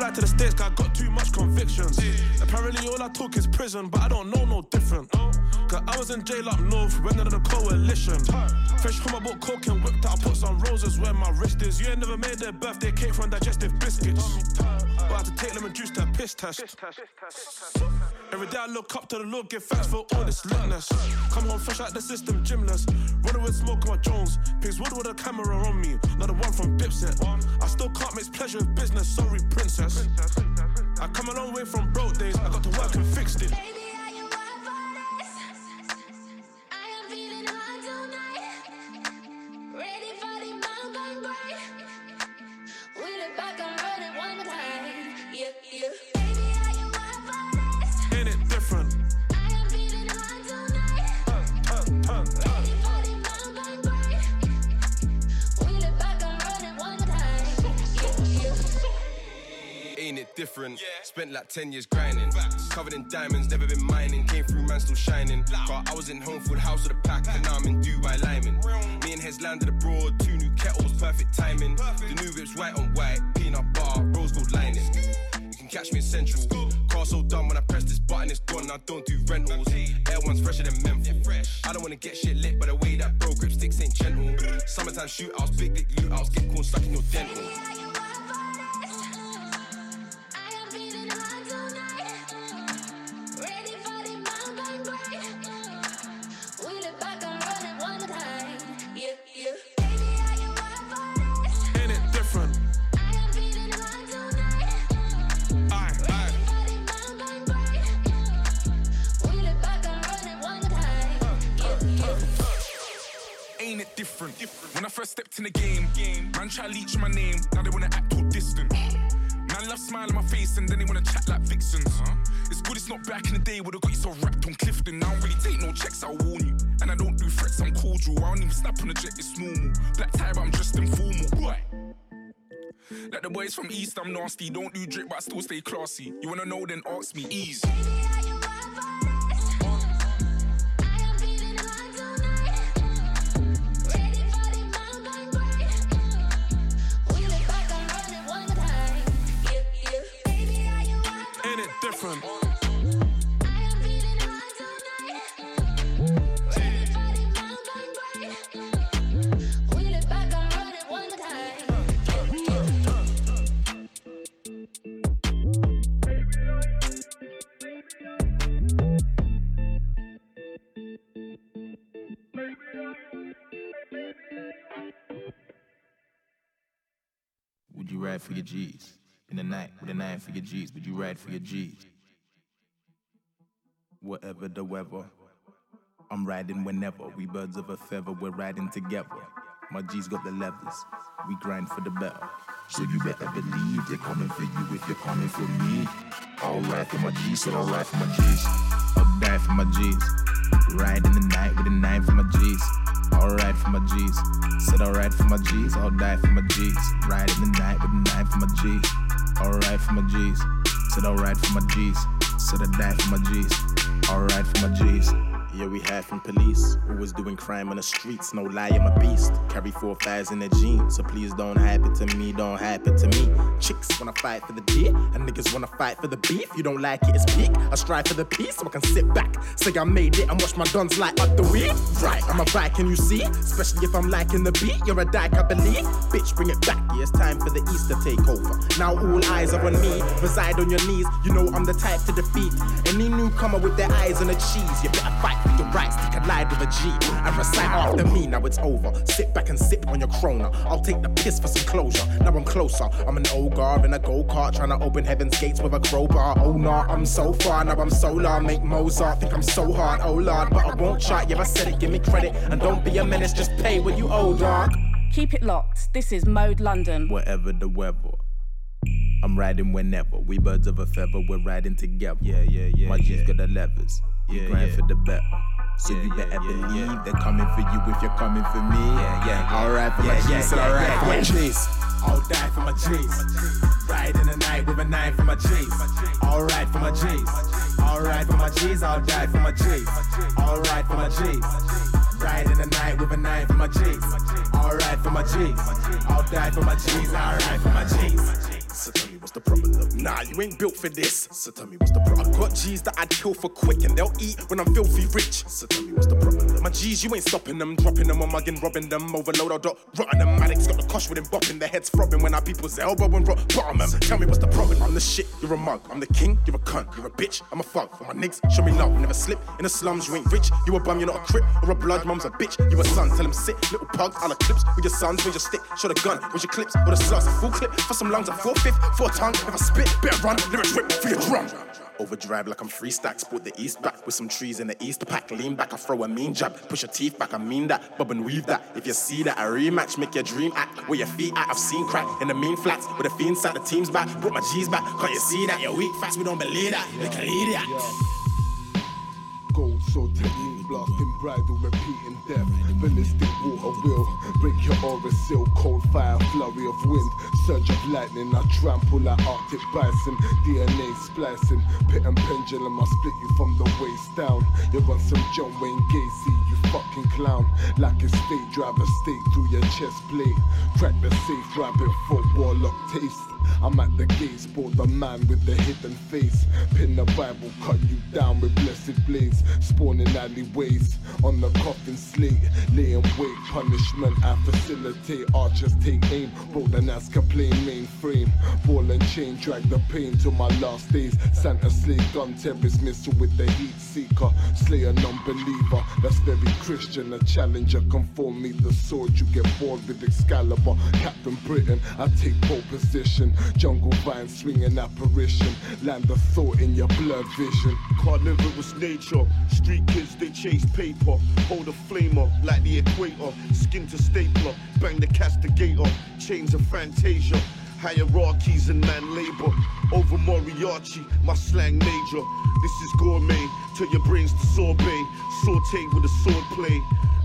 fly to the States, cause I got too much convictions. Apparently, all I talk is prison, but I don't know no different. Cause I was in jail up north, when under the coalition. Fresh from my book, coke and whipped out, I put some roses where my wrist is. You ain't never made their birthday cake from digestive biscuits. But I had to take lemon juice to piss test. Every day I look up to the Lord, give thanks for all this litness. Come home fresh out the system, gymless. Running with smoke on my Jones. Pigs wood with a camera on me, not the one from Dipset. I still can't mix pleasure with business, sorry, princess. I come a long way from broke days, I got to work and fixed it. Spent like 10 years grinding. Covered in diamonds, never been mining. Came through, man, still shining. Car, I was in home for the house with a pack, and now I'm in Dubai Lyman. Me and Hez landed abroad, two new kettles, perfect timing. The new whip's white on white, peanut bar, rose gold lining. You can catch me in Central. Car so done when I press this button, it's gone. I don't do rentals. Air one's fresher than menthol. I don't wanna get shit lit, but the way that bro grip sticks ain't gentle. Summertime shootouts, big dick lootouts, get corn stuck in your dental. Try leech my name, now they wanna act all distant. Man love smile on my face and then they wanna chat like vixens. It's good it's not back in the day would've got you so wrapped on Clifton. Now I don't really take no checks, I'll warn you. And I don't do threats, I'm cordial. I don't even snap on the jet, it's normal. Black tie, but I'm dressed informal. Right. Like the boys from East, I'm nasty. Don't do drip, but I still stay classy. You wanna know, then ask me. Ease. Baby, yeah. Would you ride for your G's? In the night with a nine for your G's, would you ride for your G's? Whatever the weather, I'm riding whenever. We birds of a feather, we're riding together. My G's got the levers, we grind for the better. So you better believe they're coming for you if you're coming for me. I'll ride for my G's, so I'll ride for my G's. I'll die for my G's. Ride in the night with a nine for my G's. I'll ride for my G's. Said I'll ride for my G's, I'll die for my G's. Ride in the night with a nine for my G's. I'll for my G's. Said ride for my G's. Said I'll die for my G's. I'll for my G's. Yeah, we hide from police. Always doing crime on the streets. No lie, I'm a beast. Carry four fives in the jeans. So please don't happen to me, don't happen to me. Chicks wanna fight for the dick, and niggas wanna fight for the beef. You don't like it, it's peak. I strive for the peace, so I can sit back. Say I made it and watch my guns light up the weed. Right, I'm a Viking, you see? Especially if I'm liking the beat. You're a dyke, I believe. Bitch, bring it back. Yeah, it's time for the East to take over. Now all eyes are on me. Reside on your knees. You know I'm the type to defeat any newcomer with their eyes on the cheese. You better fight for your rights to collide with a G and recite after me. Now it's over. Sit back and sip on your Corona. I'll take the piss for some closure. Now I'm closer. I'm an old guard in a go kart trying to open heaven's gates with a crowbar. Oh nah, I'm so far. Now I'm solar. Make Mozart think I'm so hard. Oh lord, but I won't try. Yeah, I said it. Give me credit and don't be a menace. Just pay what you owe, dog. Keep it locked. This is Mode London. Whatever the weather. I'm riding whenever. We birds of a feather, we're riding together. Yeah, yeah, yeah. My G's got the levers. Yeah, grind yeah. for the better. So Yeah, you better believe they're coming for you if you're coming for me. Yeah, yeah, yeah. I'll for my G's, I'll yeah, for my. G's. I'll die for my G's. Ride in the night with a nine for my G's. I'll for my G's. I'll for my G's. I'll die for my G's. I'll for my G's. Ride in the night with a nine for my G's. I'll for my G's. I'll die for my G's. I'll for my G's. So what's the problem? Nah, you ain't built for this. So tell me what's the problem? I got G's that I'd kill for quick and they'll eat when I'm filthy rich. So tell me what's the problem? My G's, you ain't stopping them, dropping them, I'm mugging, robbing them, overload, I'll dot, rotting them. Addicts got the cosh with him bopping, their heads throbbing when I people's elbow and rock bottom them. Tell me what's the problem? I'm the shit, you're a mug. I'm the king, you're a cunt. You're a bitch, I'm a fuck. For my niggas, show me love, never slip. In the slums, you ain't rich. You a bum, you're not a crip or a blood. Mum's a bitch, you a son. Tell him sit, little pug. I'll clips with your sons, with your stick. Show the gun, with your clips or the slugs. A full clip for some lungs, a four fifth, four tongue. If I spit, better run, lyrics rip for your drum. Overdrive like I'm free stacks, put the east back with some trees in the east pack. Lean back, I throw a mean jab, push your teeth back, I mean that. Bob and weave that. If you see that, a rematch, make your dream act. Where your feet at, I've seen crack in the mean flats. With the fiends sat, the team's back. Brought my G's back, can't you see that? You're weak fast, we don't believe that. Look at idiot. Gold sword technique, blasting bridle, repeating death. Ballistic water will break your aura seal. Cold fire, flurry of wind, surge of lightning. I trample like Arctic bison. DNA splicing, pit and pendulum. I split you from the waist down. You're on some John Wayne Gacy, you fucking clown. Like a state driver, stake through your chest plate. Crack the safe rabbit for warlock taste. I'm at the gates, bought the man with the hidden face. Pin the Bible, cut you down with blessed blades. Spawning alleyways on the coffin slate. Laying wait, punishment, I facilitate. Archers take aim, brought the Nazca plane mainframe. Ball and chain, drag the pain to my last days. Santa slay gun, terrorist missile with the heat seeker. Slay a non believer, that's very Christian. A challenger, conform me the sword. You get bored with Excalibur. Captain Britain, I take pole position. Jungle vine swinging apparition. Land of thought in your blurred vision. Carnivorous nature. Street kids, they chase paper. Hold a flame up like the equator. Skin to stapler. Bang the castigator. Chains of fantasia. Hierarchies and man labor. Over Moriarty, my slang major. This is gourmet. Turn your brains to sorbet. Saute with a sword play.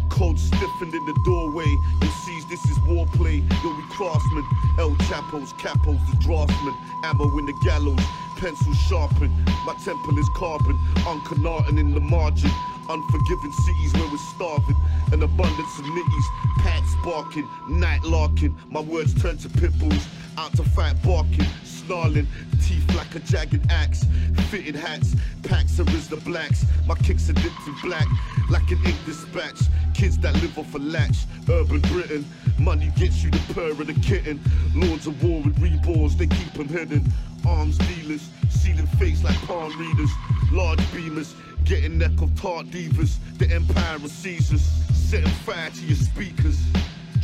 Cold stiffened in the doorway. You sees this is war play. Yo, we craftsmen. El Chapos, Capos, the draftsman. Ammo in the gallows. Pencil sharpened. My temple is carbon. Uncanarton in the margin. Unforgiving cities where we're starving. An abundance of nitties. Pats barking. Night larking. My words turn to pit bulls. Out to fight barking. Snarling. Teeth like a jagged axe. Fitted hats. Packs are as the blacks. My kicks are dipped in black. Like an ink dispatch. Kids that live off a latch. Urban Britain. Money gets you the purr of the kitten. Lords of war with reborns. They keep them hidden. Arms dealers. Sealing face like palm readers. Large beamers. Getting neck of tart divas. The empire of Caesars. Setting fire to your speakers.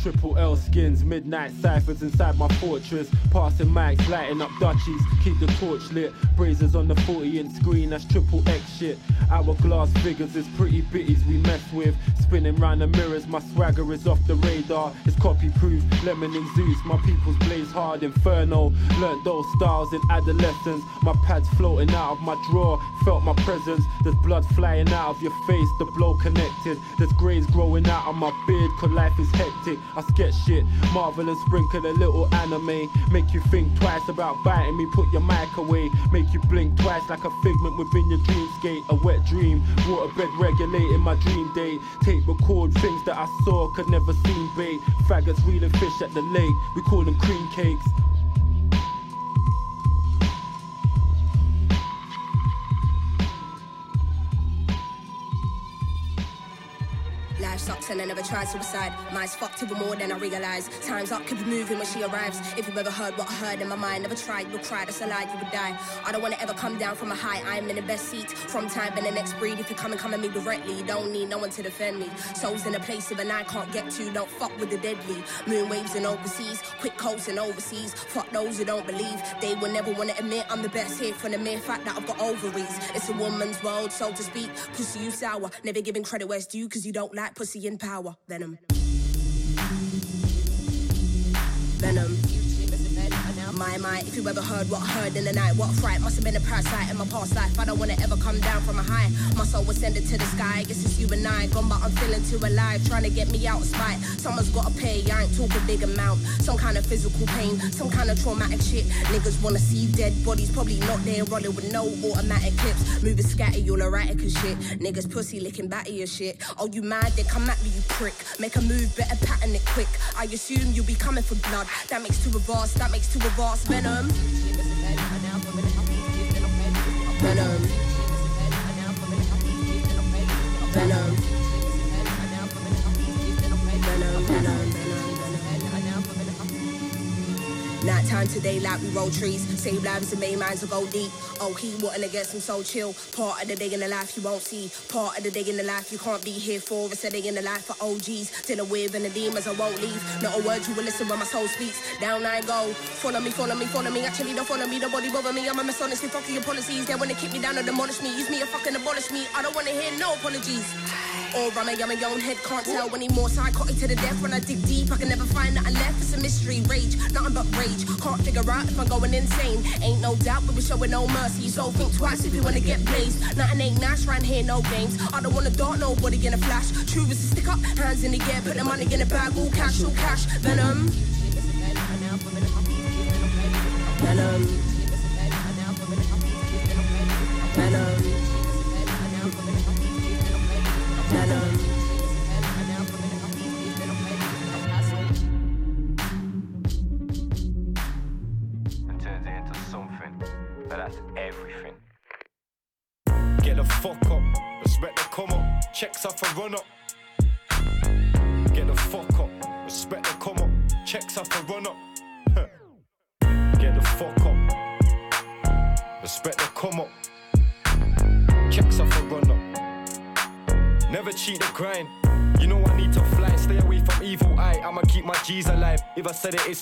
Triple L skins, midnight ciphers inside my fortress. Passing mics, lighting up Dutchies, keep the torch lit. Brazzers on the 40 inch screen, that's triple X shit. Hourglass figures is pretty bitties we mess with. Spinning round the mirrors, my swagger is off the radar. It's copy proof, lemon and Zeus, my people's blaze hard. Inferno, learnt those styles in adolescence. My pads floating out of my drawer, felt my presence. There's blood flying out of your face, the blow connected. There's grays growing out of my beard, cause life is hectic. I sketch shit, marvel and sprinkle a little anime. Make you think twice about biting me, put your mic away. Make you blink twice like a figment within your dreamscape. A wet dream, waterbed regulating my dream date. Tape record things that I saw, could never seen bait. Faggots reeling fish at the lake, we call them cream cakes. Life sucks and I never tried suicide. Mine's fucked even more than I realize. Time's up, keep moving when she arrives. If you've ever heard what I heard in my mind, never tried, you'll cry, that's a lie, you would die. I don't wanna ever come down from a high, I'm in the best seat. From time and the next breed, if you come and come at me directly, you don't need no one to defend me. Souls in a place even I can't get to, don't fuck with the deadly. Moon waves and overseas, quick coast and overseas. Fuck those who don't believe, they will never wanna admit I'm the best here from the mere fact that I've got ovaries. It's a woman's world, so to speak. Pussy, you sour, never giving credit where it's due, cause you don't like pussy in power. Venom. Venom. My, my, if you ever heard what heard in the night, what fright must have been a parasite in my past life. I don't wanna ever come down from a high. My soul was sending to the sky. I Guess it's you and I. Gone, but I'm feeling too alive. Trying to get me out of spite. Someone's gotta pay. I ain't talking big amount. Some kind of physical pain, some kind of traumatic shit. Niggas wanna see dead bodies, probably not there, rolling with no automatic clips. Moving scatty, all erratic and shit. Niggas pussy licking batty and shit. Oh, you mad? Then come at me, you prick. Make a move, better pattern it quick. I assume you'll be coming for blood. That makes two of us, that makes two of us. Venom. Venom. Venom. Venom, venom, Night time today, like we roll trees. Save lives and main minds will go deep. Oh, he wanting to get some soul chill. Part of the day in the life you won't see. Part of the day in the life you can't be here for. It's a day in the life for OGs. Dinner with and the demons I won't leave. Not a word you will listen when my soul speaks. Down I go. Follow me, follow me, follow me. Actually, don't follow me. Nobody bother me. I'm a mess honestly. Fuck your policies. They wanna kick me down or demolish me. Use me or fucking abolish me. I don't wanna hear no apologies. Or I'm a yummy own head, can't tell anymore. Psychotic to the death when I dig deep. I can never find nothing left. It's a mystery, rage, nothing but rage. Can't figure out if I'm going insane. Ain't no doubt, but we're showing no mercy. So think twice if you wanna get blazed. Nothing ain't nice, round here, no games. I don't wanna dart nobody in a flash. True is a stick up, hands in the air, put the money in the bag, all cash, all cash. Venom. Venom.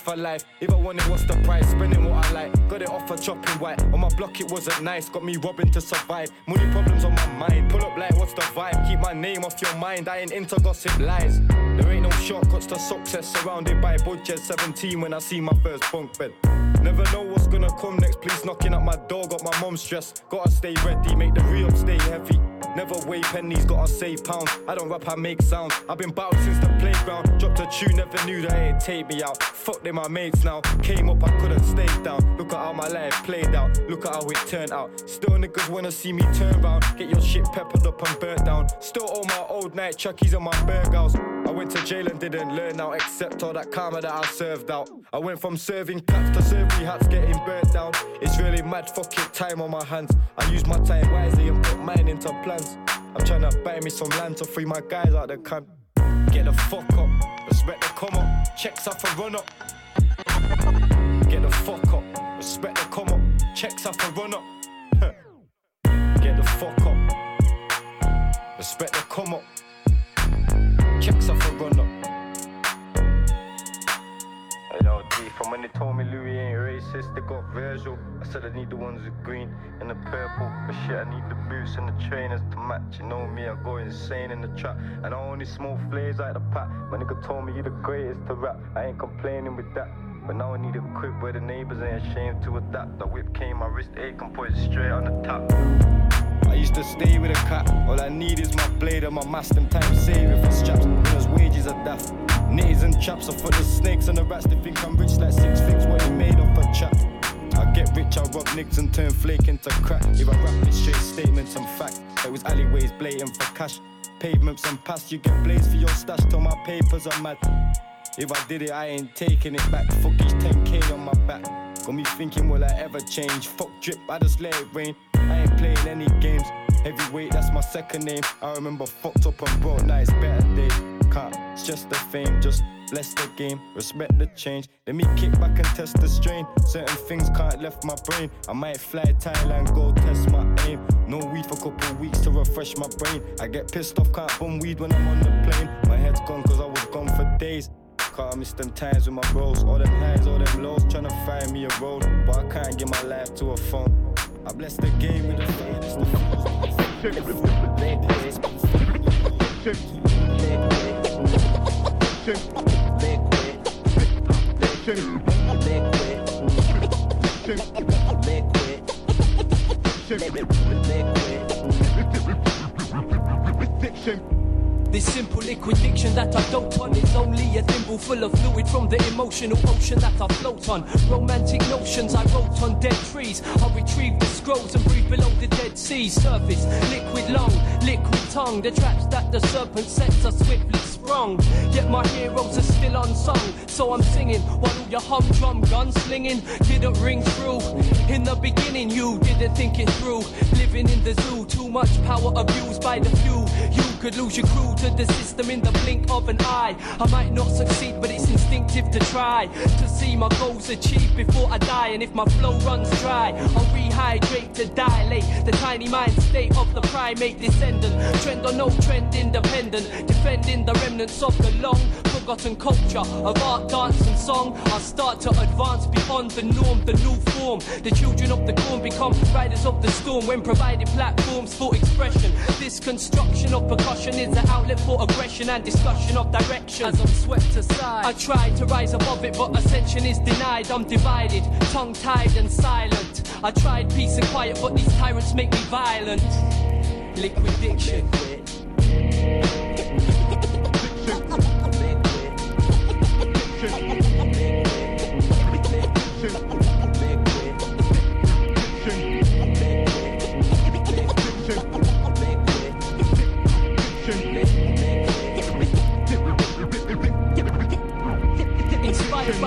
For life. If I want it, what's the price? Spending what I like. Got it off for chopping white. On my block, it wasn't nice. Got me robbing to survive. Money problems on my mind. Pull up like, what's the vibe? Keep my name off your mind. I ain't into gossip lies. There ain't no shortcuts to success. Surrounded by budget 17 when I see my first bunk bed. Never know what's gonna come next. Please knocking at my door. Got my mom stressed. Gotta stay ready. Make the real stay heavy. Never weigh pennies. Gotta save pounds. I don't rap, I make sounds. I've been bout since the playground. Dropped a tune, never knew that it'd take me out. Fuck they my mates now. Came up, I couldn't stay down. Look at how my life played out. Look at how it turned out. Still niggas wanna see me turn round. Get your shit peppered up and burnt down. Still all my old night chuckies on my burgers. I went to jail and didn't learn out, except all that karma that I served out. I went from serving cats to serving hats, getting burnt down. It's really mad fucking time on my hands. I use my time wisely and put mine into plans. I'm trying to buy me some land to free my guys out the camp. Get the fuck up, respect the come up, checks off a run up. Get the fuck up, respect the come up, checks off a run up. Get the fuck up, respect the come up, checks off a run up. Yo, from when they told me Louis ain't racist, they got Virgil. I said I need the ones with green and the purple. But shit, I need the boots and the trainers to match. You know me, I go insane in the trap. And I only smoke flares like the pack. My nigga told me you the greatest to rap. I ain't complaining with that. But now I need a crib where the neighbors ain't ashamed to adapt. The whip came, my wrist ache it straight on the top. I used to stay with a cat. All I need is my blade and my mask. Them time saving for straps. Winners' wages are daft. Nitties and traps are for the snakes and the rats. They think I'm rich like six figs. What you made off a chat. I get rich, I rob nicks and turn flake into crack. If I rap it straight statements and fact. It was alleyways blatant for cash. Pavements and past, you get blazed for your stash till my papers are mad. If I did it, I ain't taking it back. Fuck each 10k on my back. Got me thinking, will I ever change? Fuck drip, I just let it rain. I ain't playing any games. Heavyweight, that's my second name. I remember fucked up and broke nights, better days. Can't stress the fame, just bless the game. Respect the change. Let me kick back and test the strain. Certain things can't left my brain. I might fly Thailand, go test my aim. No weed for couple weeks to refresh my brain. I get pissed off, can't bum weed when I'm on the plane. My head's gone cause I was gone for days. Cause I miss them times with my bros. All them highs, all them lows, tryna find me a road. But I can't give my life to a phone. I bless the game with the finest of This simple liquid diction that I dote on is only a thimble full of fluid from the emotional ocean that I float on. Romantic notions I wrote on dead trees. I retrieve the scrolls and breathe below the Dead Sea surface. Liquid lung, liquid tongue. The traps that the serpent sets are swiftly sprung. Yet my heroes are still unsung. So I'm singing while all your humdrum gunslinging didn't ring true. In the beginning, you didn't think it through. Living in the zoo, much power abused by the few. You could lose your crew to the system in the blink of an eye. I might not succeed, but it's instinctive to try to see my goals achieved before I die. And if my flow runs dry, I'll rehydrate to dilate the tiny mind state of the primate descendant. Trend or no trend, independent, defending the remnants of the long forgotten culture of art, dance, and song. I start to advance beyond the norm, the new form. The children of the corn become riders of the storm when provided platforms for expression. This construction of percussion is an outlet for aggression and discussion of direction. As I'm swept aside, I try to rise above it, but ascension is denied. I'm divided, tongue tied, and silent. I tried peace and quiet, but these tyrants make me violent. Liquidation. Inspired by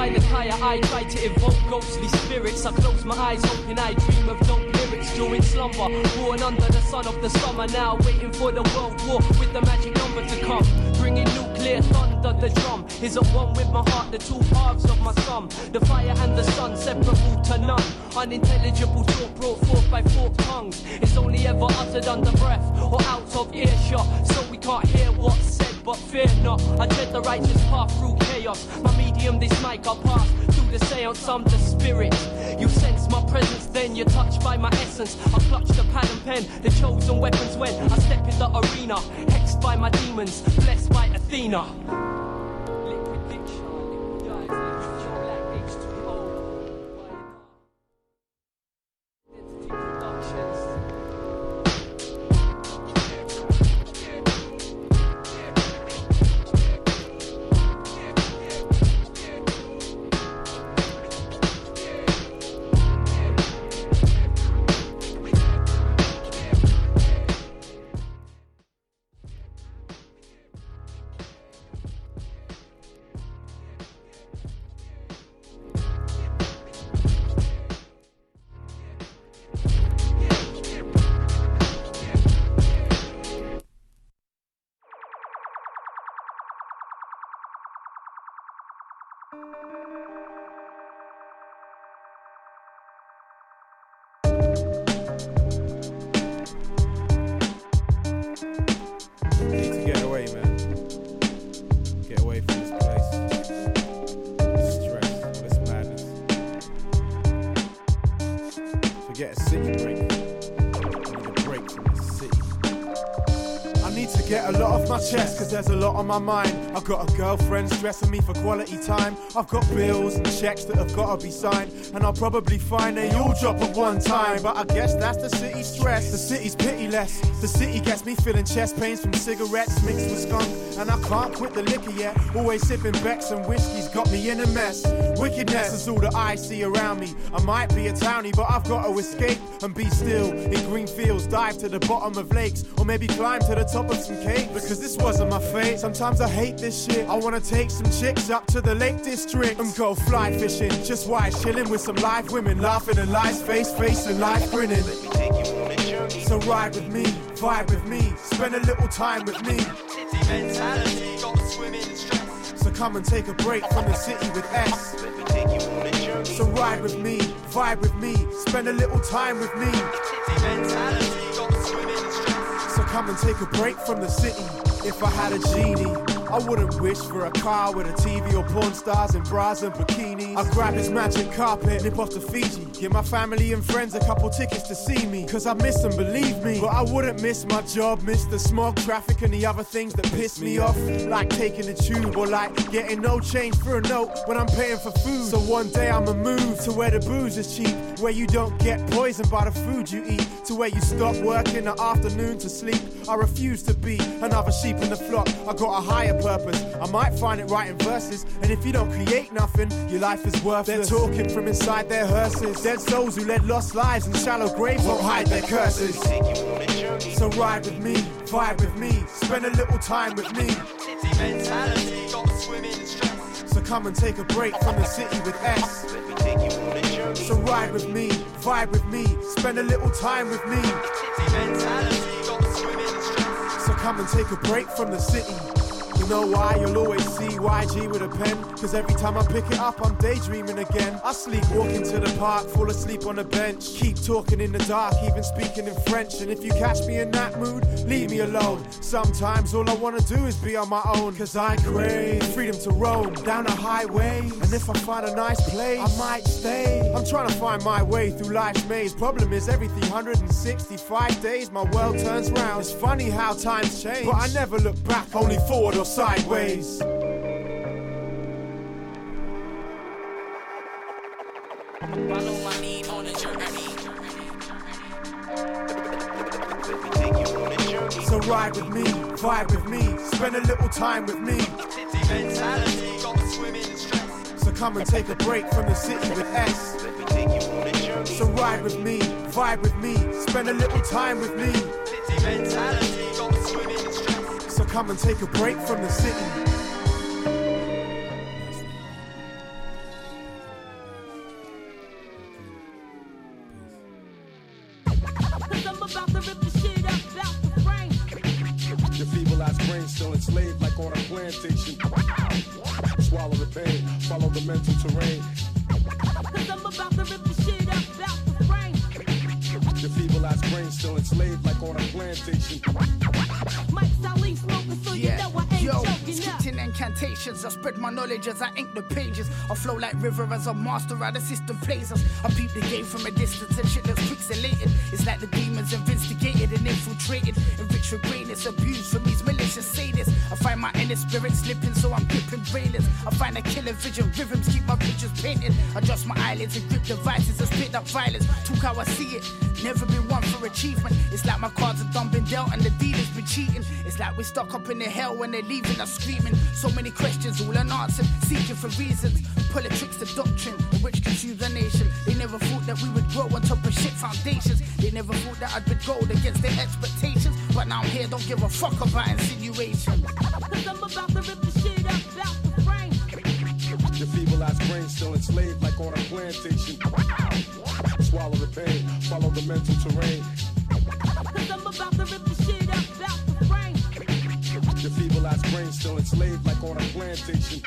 the tire, I try to evoke ghostly spirits. I close my eyes, hoping I dream of dope lyrics during slumber. Born under the sun of the summer, now waiting for the world war with the magic number to come. Bringing nuclear thunder, the drum is at one with my heart, the two halves of my sum. The fire and the sun, separable to none. Unintelligible talk brought forth by forked tongues. It's only ever uttered under breath or out of earshot, so we can't hear what's said. But fear not, I tread the righteous path through chaos. My medium, this mic, I'll pass through the seance, I'm the spirit. You sense my presence, then you're touched by my essence. I clutch the pad and pen, the chosen weapons when I step in the arena. Hexed by my demons, blessed by Athena. There's a lot on my mind. I've got a girlfriend stressing me for quality time. I've got bills and checks that have gotta be signed. And I'll probably find they all drop at one time. But I guess that's the city stress. The city's pitiless. The city gets me feeling chest pains from cigarettes mixed with skunk. And I can't quit the liquor yet. Always sipping Becks and whiskey's got me in a mess. Wickedness is all that I see around me. I might be a townie, but I've got to escape and be still. In green fields, dive to the bottom of lakes. Or maybe climb to the top of some cake. Because this wasn't my fate. Sometimes I hate this shit. I wanna take some chicks up to the Lake District and go fly fishing. Just why chilling with some live women, laughing and lies face facing life grinning. So ride with me, vibe with me, spend a little time with me. So come and take a break from the city with S. So ride with me, vibe with me, spend a little time with me. Come and take a break from the city. If I had a genie, I wouldn't wish for a car with a TV or porn stars in bras and bikinis. I'd grab this magic carpet, nip off to Fiji. Give my family and friends a couple tickets to see me. Cause I miss them, believe me. But I wouldn't miss my job, miss the smog, traffic, and the other things that piss me off. Like taking the tube or like getting no change for a note when I'm paying for food. So one day I'ma move to where the booze is cheap. Where you don't get poisoned by the food you eat. To where you stop work in the afternoon to sleep. I refuse to be another sheep in the flock. I got a higher purpose. I might find it writing verses. And if you don't create nothing, your life is worthless. They're talking from inside their hearses. Dead souls who led lost lives in shallow graves won't hide their curses. So ride with me, vibe with me, spend a little time with me. So come and take a break from the city with S. So ride with me, vibe with me, spend a little time with me. So come and take a break from the city. You know why? You'll always see YG with a pen. Cause every time I pick it up, I'm daydreaming again. I sleep walking to the park, fall asleep on the bench. Keep talking in the dark, even speaking in French. And if you catch me in that mood, leave me alone. Sometimes all I wanna do is be on my own. Cause I crave freedom to roam down the highway. And if I find a nice place, I might stay. I'm trying to find my way through life's maze. Problem is, every 365 days, my world turns round. It's funny how times change, but I never look back, only forward or sideways. So ride with me, vibe with me, spend a little time with me. So come and take a break from the city with S. So ride with me, vibe with me, spend a little time with me. Come and take a break from the city. Cause I'm about to rip the shit up out the frame. Your feeble-ass brain still enslaved like on a plantation. Swallow the pain, follow the mental terrain. Cause I'm about to rip the shit still enslaved like on a plantation. Mike Salim smoking, so you know I ain't Yo, spitting incantations. I spread my knowledge as I ink the pages. I flow like river as a master how the system plays us. I peep the game from a distance and shit looks pixelated. It's like the demons have instigated and infiltrated. Enriched with greatness, abused from these malicious sadists. I find my inner spirit slipping, so I'm gripping brainless. I find a killer vision, rhythms keep my pictures painted. Adjust my eyelids and grip devices and spit up violence. Took how I see it. Never been one for achievement. It's like my cards are done been dealt and the dealer's been cheating. It's like we're stuck up in the hell when they're leaving us screaming. So many questions, all unanswered, seeking for reasons. Politics, the doctrine, which consumes the nation. They never thought that we would grow on top of shit foundations. They never thought that I'd be gold against their expectations. But now I'm here, don't give a fuck about insinuation. Cause I'm about to rip the shit up out the frame. Your feeble-ass brain still enslaved like on a plantation. Swallow the pain, follow the mental terrain. Cause I'm about to rip Feeble-ass brain still enslaved like on a plantation.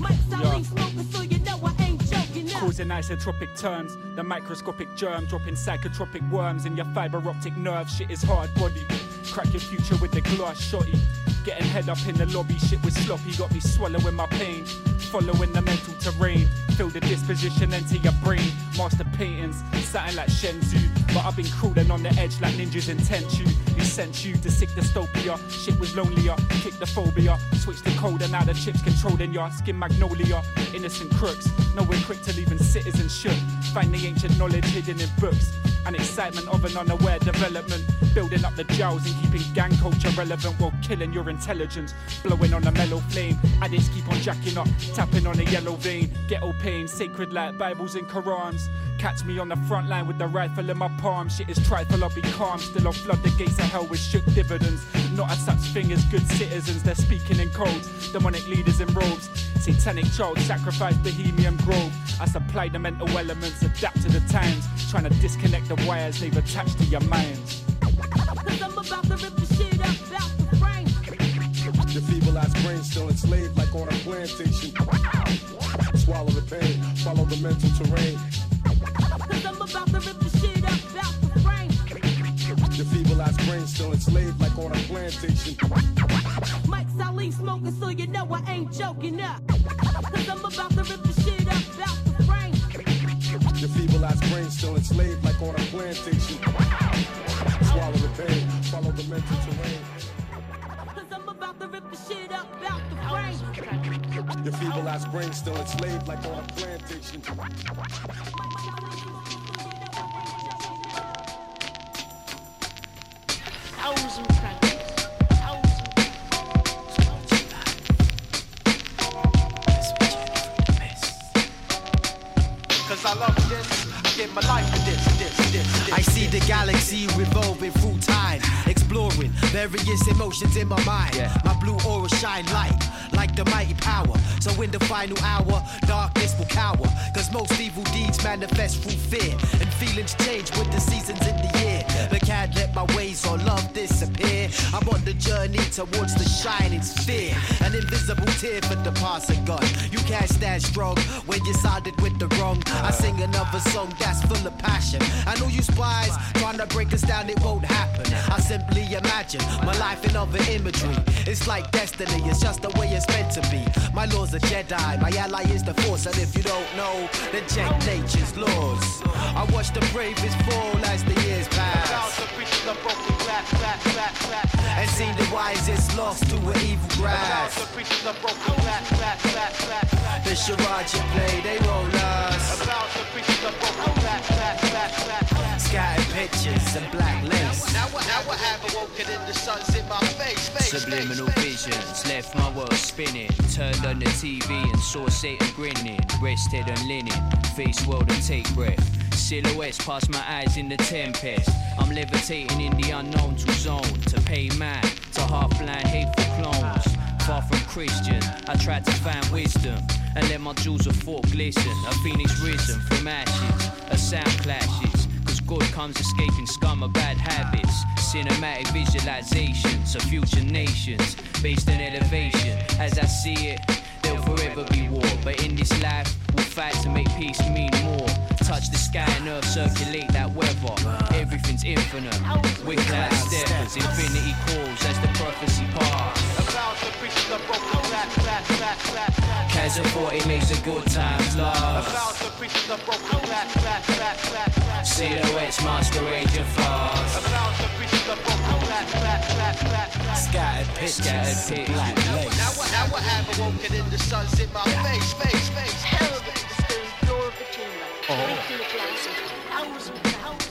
Mike smoking, so you know I ain't joking. Causing isotropic turns, the microscopic germ dropping psychotropic worms in your fiber optic nerve. Shit is hard body. Crack your future with the glass shotty. Getting head up in the lobby, shit was sloppy, got me swallowing my pain. Following the mental terrain, feel the disposition enter your brain. Master paintings, satin like Shenzhou. But I've been crawling on the edge like ninjas in Tenchu. Who sent you to sick dystopia? Shit was lonelier, kick the phobia. Switch the code and now the chips controlling your skin magnolia. Innocent crooks, nowhere quick to leaving citizens shook. Find the ancient knowledge hidden in books. And excitement of an unaware development. Building up the jowls and keeping gang culture relevant while killing your intelligence. Blowing on a mellow flame. Addicts keep on jacking up, tapping on a yellow vein. Ghetto pain, sacred like Bibles and Qurans. Catch me on the front line with the rifle in my palm. Shit is trifle, I'll be calm. Still I'll flood the gates of hell with shook dividends. Not a such thing as good citizens, they're speaking in codes. Demonic leaders in robes. Satanic child sacrifice Bohemian Grove. I supply the mental elements, adapt to the times. Trying to disconnect the wires they've attached to your minds. Cause I'm about to rip the shit up out the frame. Your feeble-ass brain still enslaved like on a plantation. Swallow the pain, follow the mental terrain. Cause I'm about to rip the shit up out the frame. Your feeble-ass brain still enslaved like on a plantation. Mike smoking, so you know I ain't joking up. Cause I'm about to rip the shit up out the frame. Your feeble-ass brain still enslaved like on a plantation. Swallow the pain, follow the mental terrain. Cause I'm about to rip the shit up out the frame. Your feeble-ass brain still enslaved like on a plantation. Thousand practice. I love this, I give my life for this, this. I see the galaxy revolving through time, exploring various emotions in my mind. My blue aura shine light like the mighty power. So in the final hour, darkness will cower. Cause most evil deeds manifest through fear. And feelings change with the seasons in the year. But can't let my ways or love disappear. I'm on the journey towards the shining sphere. An invisible tear for the past and gone. You can't stand strong when you sided with the wrong. I uh. sing another song that's full of passion. I know you spies trying to break us down, it won't happen. I simply imagine my life in other imagery. It's like destiny, it's just the way it's meant to be. My law's a Jedi, my ally is the Force, and if you don't know, then check nature's laws. I watch the bravest fall as the years pass. And seen the wisest lost to an evil grasp. The charade you play, they won't last. Pictures and black lace. Now what, now what have awoken in the sun's in my face, face, Subliminal visions left my world spinning. Turned on the TV and saw Satan grinning. Rested on linen, face world and take breath. Silhouettes past my eyes in the tempest. I'm levitating in the unknown to zone. To pay man, to half blind hateful clones. Far from Christian, I tried to find wisdom. And let my jewels of thought glisten. A phoenix risen from ashes, a sound clashes. Good comes escaping scum of bad habits. Cinematic visualizations of future nations based on elevation. As I see it, there'll forever be war. But in this life, we'll fight to make peace mean more. Touch the sky and earth, circulate that weather. Everything's infinite. We're cloud steppers, infinity calls as the prophecy pass. Kaiser 40 makes the good times last. Silhouettes masquerade your flaws. Scattered pictures, Scattered pictures. black lace. Now what, now what have awoken in the sun's in my face, face, face. Held at the door of the chamber. Oh. Breaking the glass of thousand crowns.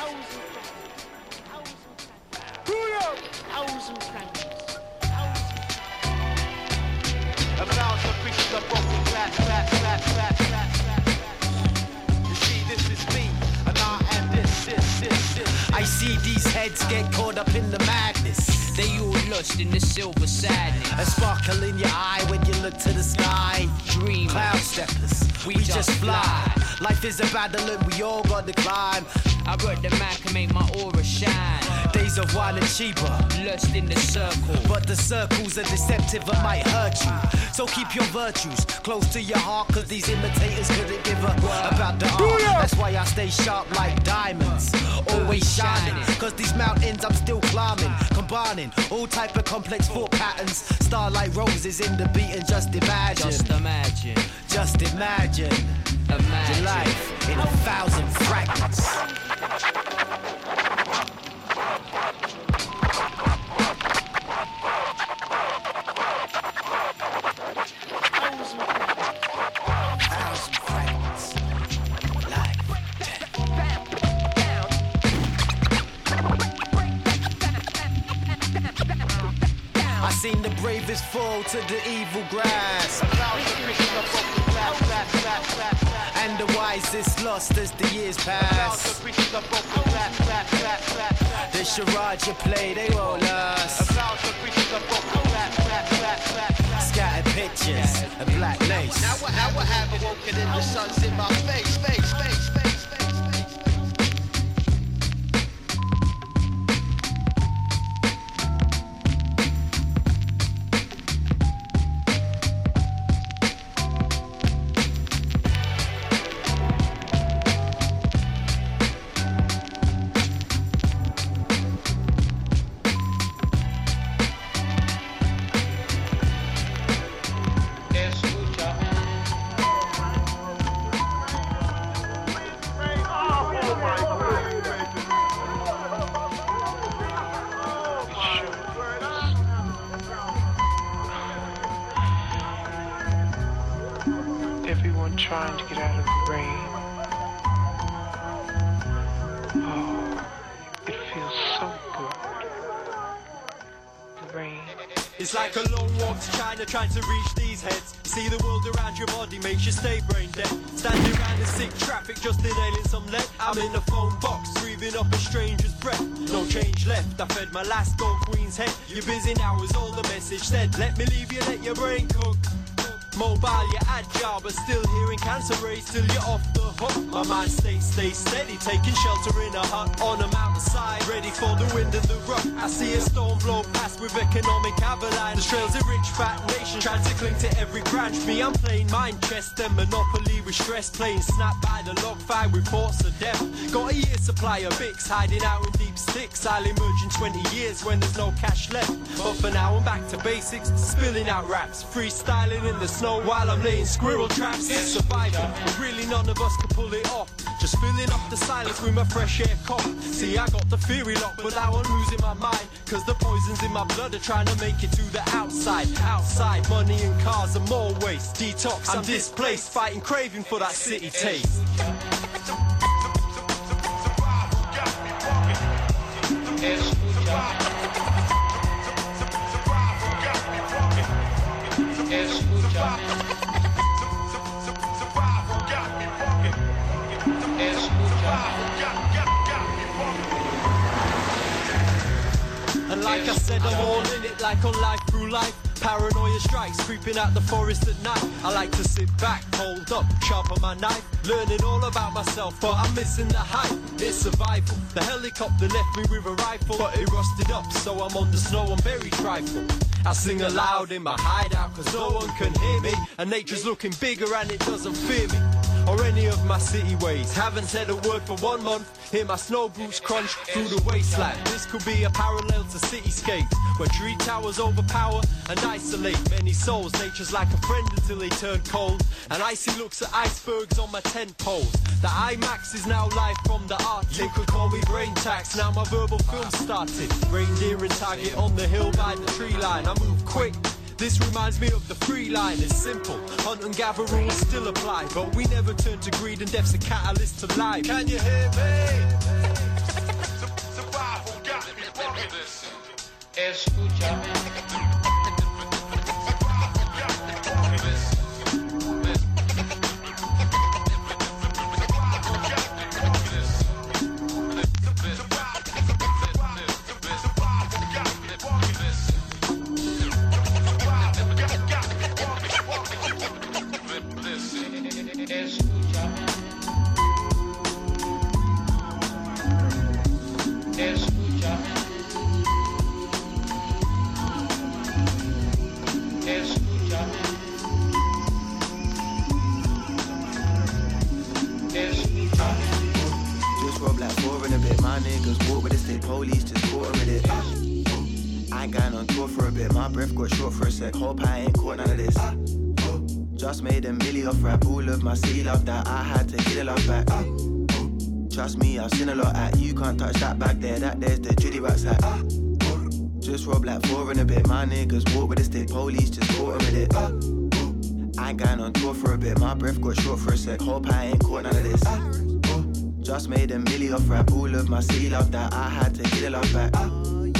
Thousand crowns. About the pieces of broken glass, glass, glass, glass, glass, glass. You see, this is me, and I am this, this, this, this. I see these heads get caught up in the madness. They all lost in the silver sadness. A sparkle in your eye when you look to the sky. Dream Cloud steppers, we, just fly. Life is a battle and we all got to climb. I wrote the Mac and make my aura shine. Days of wine and cheaper. Lost in the circle. But the circles are deceptive and might hurt you. So keep your virtues close to your heart, cause these imitators couldn't give a about the art. That's why I stay sharp like diamonds. Always shining. Cause these mountains I'm still climbing. Combining all type of complex thought patterns. Starlight roses in the beat and just imagine. Just imagine. Just imagine. Imagine. Your life in a thousand fragments. Bravest fall to the evil grass. And the wisest lost as the years pass. The charade you play, they won't last. Scattered pictures, a black lace. Now what have awoken in the sun's in my face, face, face, face, up a stranger's breath. No change left, I fed my last dog queen's head. You're busy now, is all the message said. Let me leave you, let your brain cook. Mobile, you're agile, but still hearing cancer rates till you're off the hook. My mind stays, stays steady, taking shelter in a hut on a mountainside, ready for the wind and the rough. I see a storm blow past with economic avalanche. The trails a rich, fat nation, trying to cling to every branch. Me, I'm playing mind chess, then monopoly with stress, playing snap by the log fire reports of death. Got a year supply of Bix, hiding out in deep sticks. I'll emerge in 20 years when there's no cash left. But for now, I'm back to basics, spilling out raps, freestyling in the snow while I'm laying squirrel traps. It's survival, really none of us can pull it off. Just filling up the silence with my fresh air cough. See, I got the theory locked, but now I'm losing my mind. Cause the poisons in my blood are trying to make it to the outside. Outside, money and cars are more waste. Detox, I'm displaced, fighting craving for that city taste. And like I said, I'm all in it, like on life through life. Paranoia strikes, creeping out the forest at night. I like to sit back, hold up, sharpen my knife, learning all about myself, but I'm missing the hype. It's survival. The helicopter left me with a rifle, but it rusted up, so I'm on the snow, I'm very trifle. I sing aloud in my hideout, cause no one can hear me, and nature's looking bigger and it doesn't fear me. Or any of my city ways. Haven't said a word for one month. Hear my snow boots crunch through the wasteland. This could be a parallel to cityscapes where tree towers overpower and isolate many souls. Nature's like a friend until they turn cold. And icy looks at icebergs on my tent poles. The IMAX is now live from the Arctic. You could call me brain tax. Now my verbal film started. Reindeer and target on the hill by the tree line. I move quick. This reminds me of the free line, it's simple. Hunt and gather rules still apply, but we never turn to greed and death's a catalyst to life. Can you hear me? Just niggas walk with the state police, just caught it. I ain't going on tour for a bit. My breath got short for a sec. Hope I ain't caught none of this. Just made a milli off rap. All of my city love that. I had to get a love back. Trust me, I've seen a lot at. You can't touch that back there. That there's the Judy Rats hat. Just roll like four in a bit. My niggas walk with the state police, just caught it. I ain't going on tour for a bit. My breath got short for a sec. Hope I ain't caught none of this. Just made a milli off rap. All of my city love that. I had to get a lot back. Oh,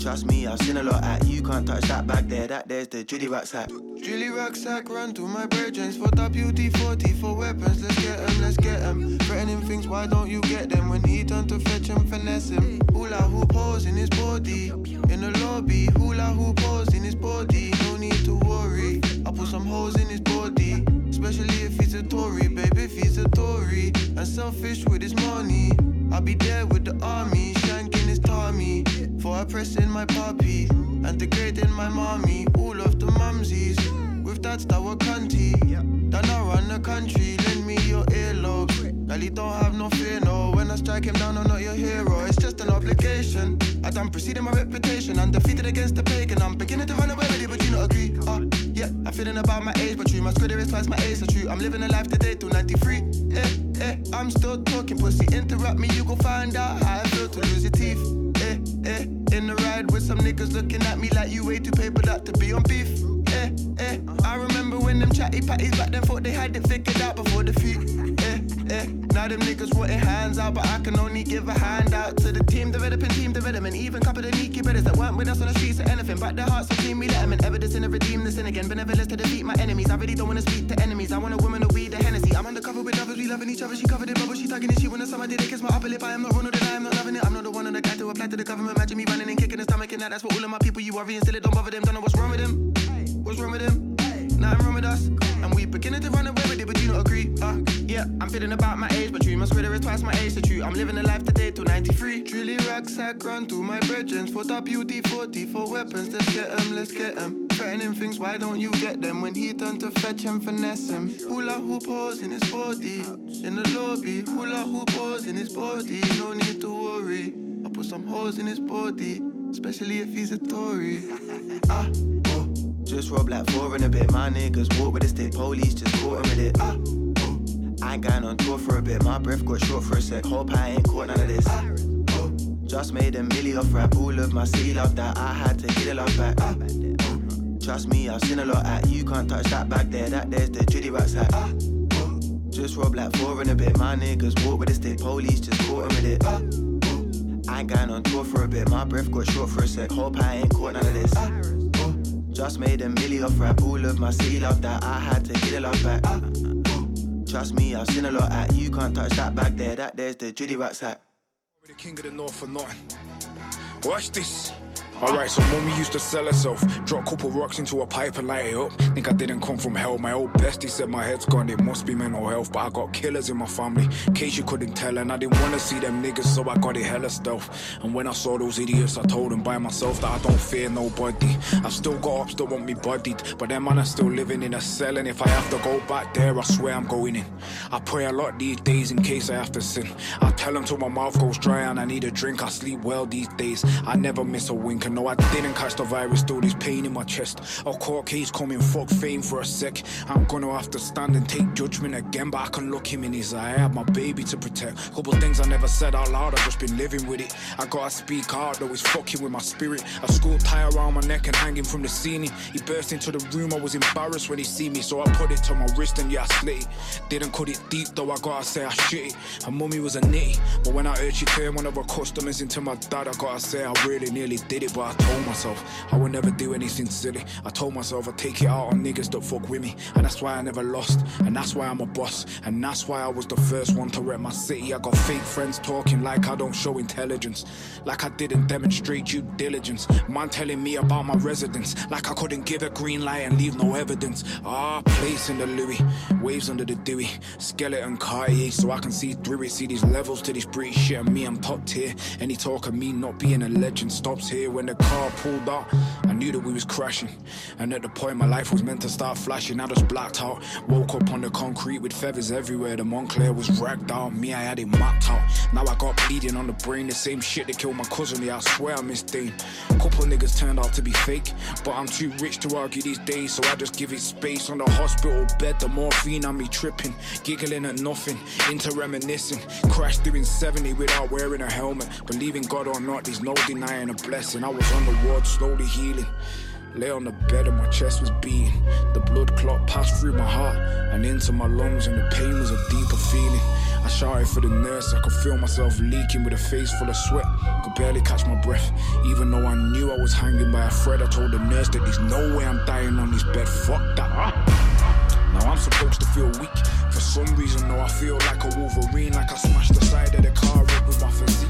Trust me, I've seen a lot at. You can't touch that back there. That there's the Judy rucksack. Julie rucksack, run to my. Spot up UT40 for weapons. Let's get 'em, let's get 'em. Threatening things, why don't you get them? When he turn to fetch 'em, finesse him. Hula hoop holes in his body. In the lobby, hula hoop holes in his body. No need to worry. I put some holes in his body. Especially if he's a Tory, babe, if he's a Tory. And selfish with his money. I'll be there with the army, shanking his Tommy. For I press in my puppy. And degrading my mommy. All of the mumsies. With that that were cunty. Then I run the country, lend me your earlobes. Girl, you don't have no fear, no. When I strike him down, I'm not your hero. It's just an obligation. I done preceding my reputation. I'm defeated against the pagan. I'm beginning to run away but you not agree. Uh, yeah, I'm feeling about my age, but true. My squid is twice my age, so true. I'm living a life today till 93. Eh, eh, I'm still talking, pussy. Interrupt me, you gon' find out how I feel to lose your teeth. Eh, eh, in the ride with some niggas looking at me like you way too papered up to be on beef. Eh, eh, I remember when them chatty patties back then thought they had it figured out before defeat. Eh, Now them niggas wanting hands out, but I can only give a hand out to the team developing team development. Even couple of neaky brothers that weren't with us on the streets or anything, but their hearts are clean. We let them in evidence and redeem the sin again. Benevolence to defeat my enemies. I really don't wanna speak to enemies. I want a woman to weed the Hennessy. I'm undercover with others, we loving each other. She covered in bubble, she tugging it. She wanna summer, did it kiss my upper lip. I am not of the I am not loving it. I'm not the one on the guy to apply to the government. Imagine me running and kicking the stomach, and now that's what all of my people you worry and still it don't bother them. Don't know what's wrong with them. What's wrong with them? Nothing wrong with us. And we beginning to run away with it, but you not agree. Uh, yeah, I'm feeling about my age, but you must square is twice my age, the true. I'm living a life today till 93. Truly rucksack run through my brethren. For up UD 40 for weapons. Let's get them, let's get them. Threatening things, why don't you get them? When he turned to fetch and finesse him. Hula hoop holes in his body. In the lobby, hula hoop holes in his body. No need to worry. I put some holes in his body, especially if he's a Tory. Ah. Just rob like four and a bit. My niggas walk with a stick. Police just caught him with it. Ah, oh. I ain't going on tour for a bit. My breath got short for a sec. Hope I ain't caught none of this. Ah, oh. Just made a milli off rap. All of my city love that. I had to get it love back. Ah, oh. Trust me, I've seen a lot at. You can't touch that back there. That there's the Judy Rats hat. Ah. Just rob like four and a bit. My niggas walk with a stick. Police just caught him with it. Ah. I ain't going on tour for a bit. My breath got short for a sec. Hope I ain't caught none of this. Just made a milli off rap. All of my city love that. I had to get a love back. Oh. Trust me, I've seen a lot at. You can't touch that back there. That there's the Judy Rats hat. The king of the north for nothing. Watch this. Alright, so mommy used to sell herself. Drop a couple rocks into a pipe and light it up. Think I didn't come from hell. My old bestie said my head's gone, it must be mental health. But I got killers in my family, in case you couldn't tell. And I didn't wanna see them niggas, so I got it hella stealth. And when I saw those idiots, I told them by myself that I don't fear nobody. I've still got ups that want me bodied, but them man are still living in a cell. And if I have to go back there, I swear I'm going in. I pray a lot these days in case I have to sin. I tell them till my mouth goes dry and I need a drink. I sleep well these days. I never miss a wink, no, I didn't catch the virus. Still, this pain in my chest. A court case coming, fuck fame for a sec. I'm gonna have to stand and take judgment again, but I can look him in his eye. I have my baby to protect. Couple things I never said out loud, I've just been living with it. I gotta speak hard, though it's fucking with my spirit. A school tie around my neck and hanging from the ceiling. He burst into the room, I was embarrassed when he see me, so I put it to my wrist and yeah, I slit it. Didn't cut it deep, though I gotta say I shit it. Her mummy was a nitty, but when I heard she turned one of her customers into my dad, I gotta say I really nearly did it, but I told myself I would never do anything silly. I told myself I'd take it out on niggas that fuck with me, and that's why I never lost, and that's why I'm a boss, and that's why I was the first one to rep my city. I got fake friends talking like I don't show intelligence, like I didn't demonstrate due diligence. Man telling me about my residence, like I couldn't give a green light and leave no evidence. Ah, place in the Louis, waves under the Dewey, skeleton Cartier, so I can see through it. See these levels to this British shit, and me I'm top tier. Any talk of me not being a legend stops here when the car pulled up. I knew that we was crashing, and at the point my life was meant to start flashing, I just blacked out. Woke up on the concrete with feathers everywhere. The Moncler was ragged out, me I had it mapped out. Now I got bleeding on the brain, the same shit that killed my cousin. Yeah, I swear I miss Dane. Couple niggas turned out to be fake, but I'm too rich to argue these days, so I just give it space on the hospital bed. The morphine on me tripping, giggling at nothing, into reminiscing. Crashed doing 70 without wearing a helmet. Believing God or not, there's no denying a blessing. I was on the ward, slowly healing. Lay on the bed and my chest was beating. The blood clot passed through my heart and into my lungs, and the pain was a deeper feeling. I shouted for the nurse, I could feel myself leaking with a face full of sweat. Could barely catch my breath, even though I knew I was hanging by a thread. I told the nurse that there's no way I'm dying on this bed. Fuck that. Now I'm supposed to feel weak. For some reason, though, I feel like a Wolverine, like I smashed the side of the car up with my physique.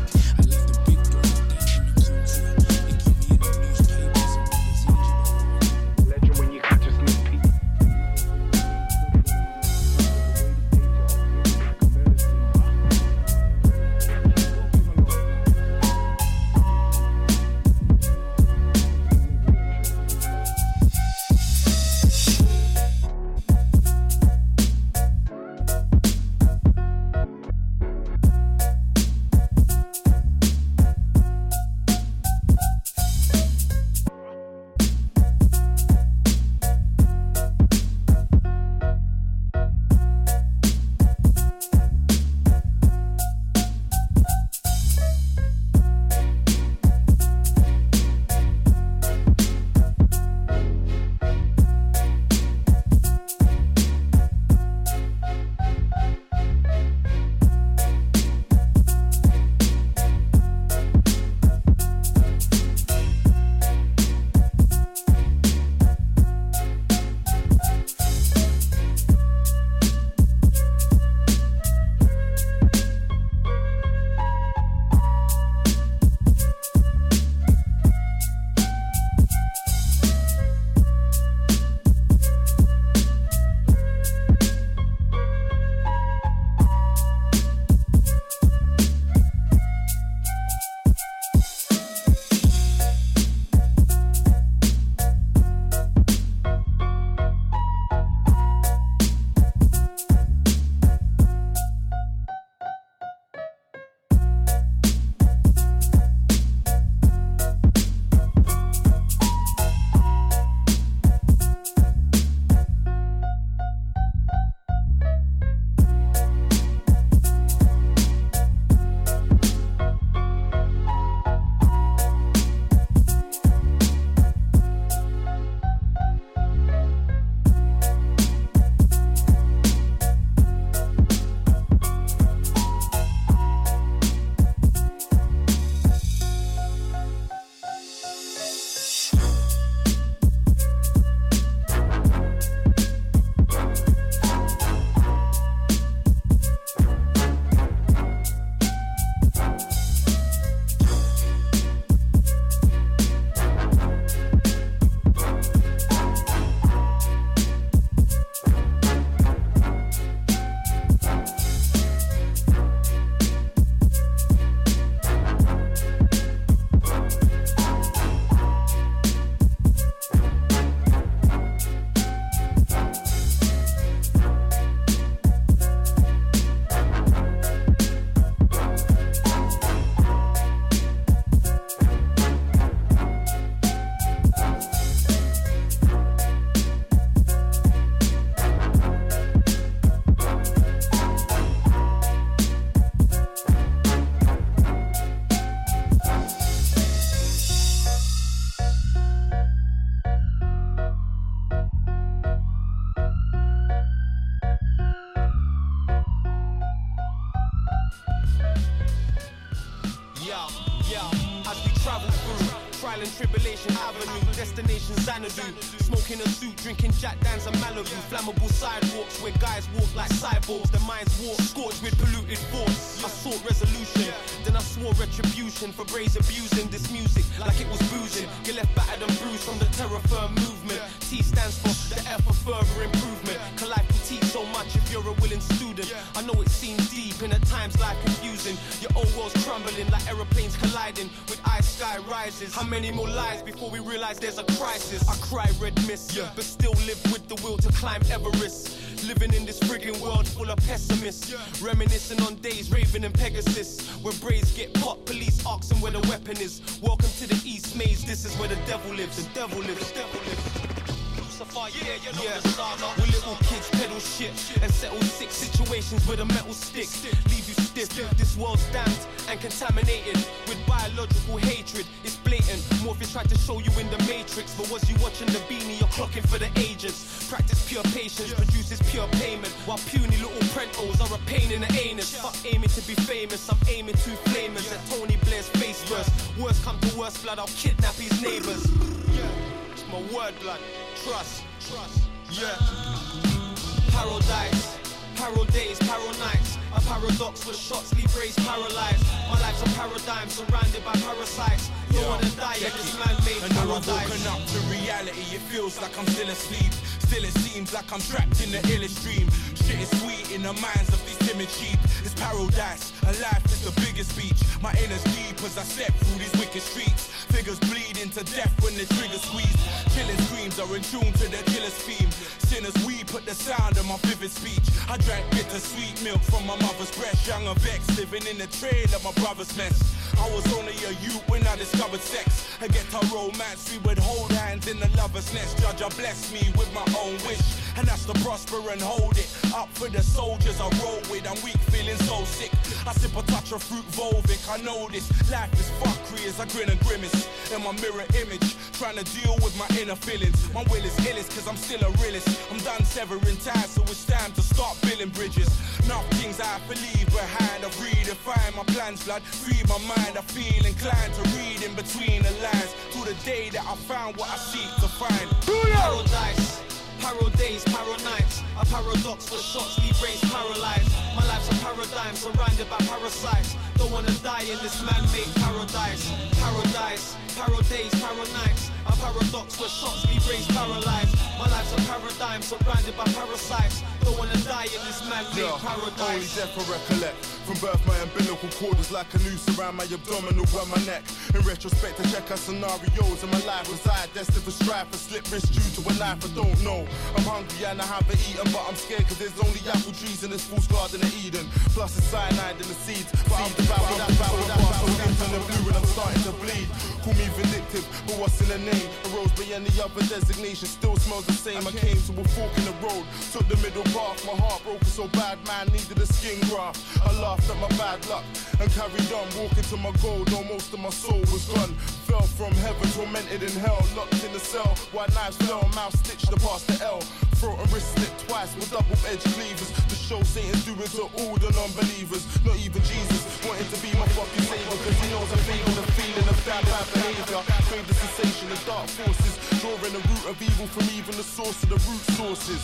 Mirror image, trying to deal with my inner feelings. My will is illest cause I'm still a realist. I'm done severing ties, so it's time to start building bridges. Nothing's I believe behind. I redefine my plans, blood. Free my mind. I feel inclined to read in between the lines. To the day that I found what I seek to find. Paradise, paro days, paro nights. A paradox with shots leave brains paralyzed. My life's a paradigm surrounded by parasites. Don't wanna die in this man-made paradise. Paradise, paro days, paro nights. A paradox where shots be raised, paralyzed. My life's a paradigm surrounded by parasites. Don't wanna die in this man-made Yeah, only paradise. death I recollect. From birth, my umbilical cord was like a noose around my abdominal, around my neck. In retrospect, I check out scenarios in my life. Was I destined for strife, for slip wrist due to a life I don't know? I'm hungry and I haven't eaten, but I'm scared cause there's only apple trees in this fool's garden of Eden. Plus, it's cyanide in the seeds. But I'm devouring that power, so into the blue and I'm starting to bleed. Call me vindictive, but what's in the name? A rose by any other designation still smells the same. I came to a fork in the road, took the middle path. My heart broken so bad, man needed a skin graft. I laughed at my bad luck and carried on, walking to my goal. Though most of my soul was gone. Fell from heaven, tormented in hell, locked in the cell. White knives fell, mouth stitched past the L. Throat and wrist slit twice with double edged cleavers to show Satan's doing to all the non believers. Not even Jesus wanted to be my fucking savior because he knows I'm feeling the feeling of that bad behavior. Crave the sensation of dark forces, drawing the root of evil from even the source of the root sources.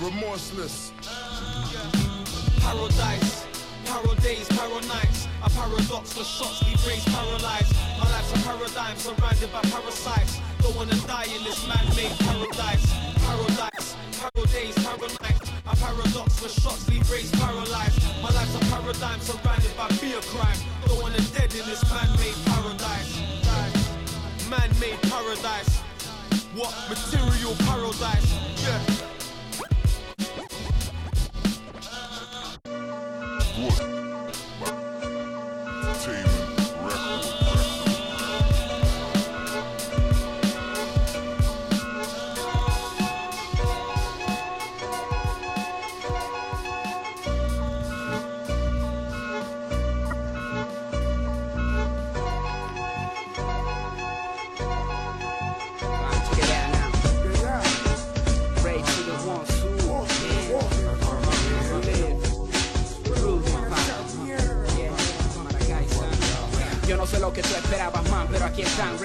Remorseless. Paradise, paro days, paro nights. A paradox with shots leave brains paralyzed. My life's a paradigm surrounded by parasites. Don't wanna die in this man-made paradise. Paradise, paro days, paro nights. A paradox with shots leave brains paralyzed. My life's a paradigm surrounded by fear crime. Don't wanna dead in this man-made paradise. Man-made paradise. What material paradise? Yeah. Get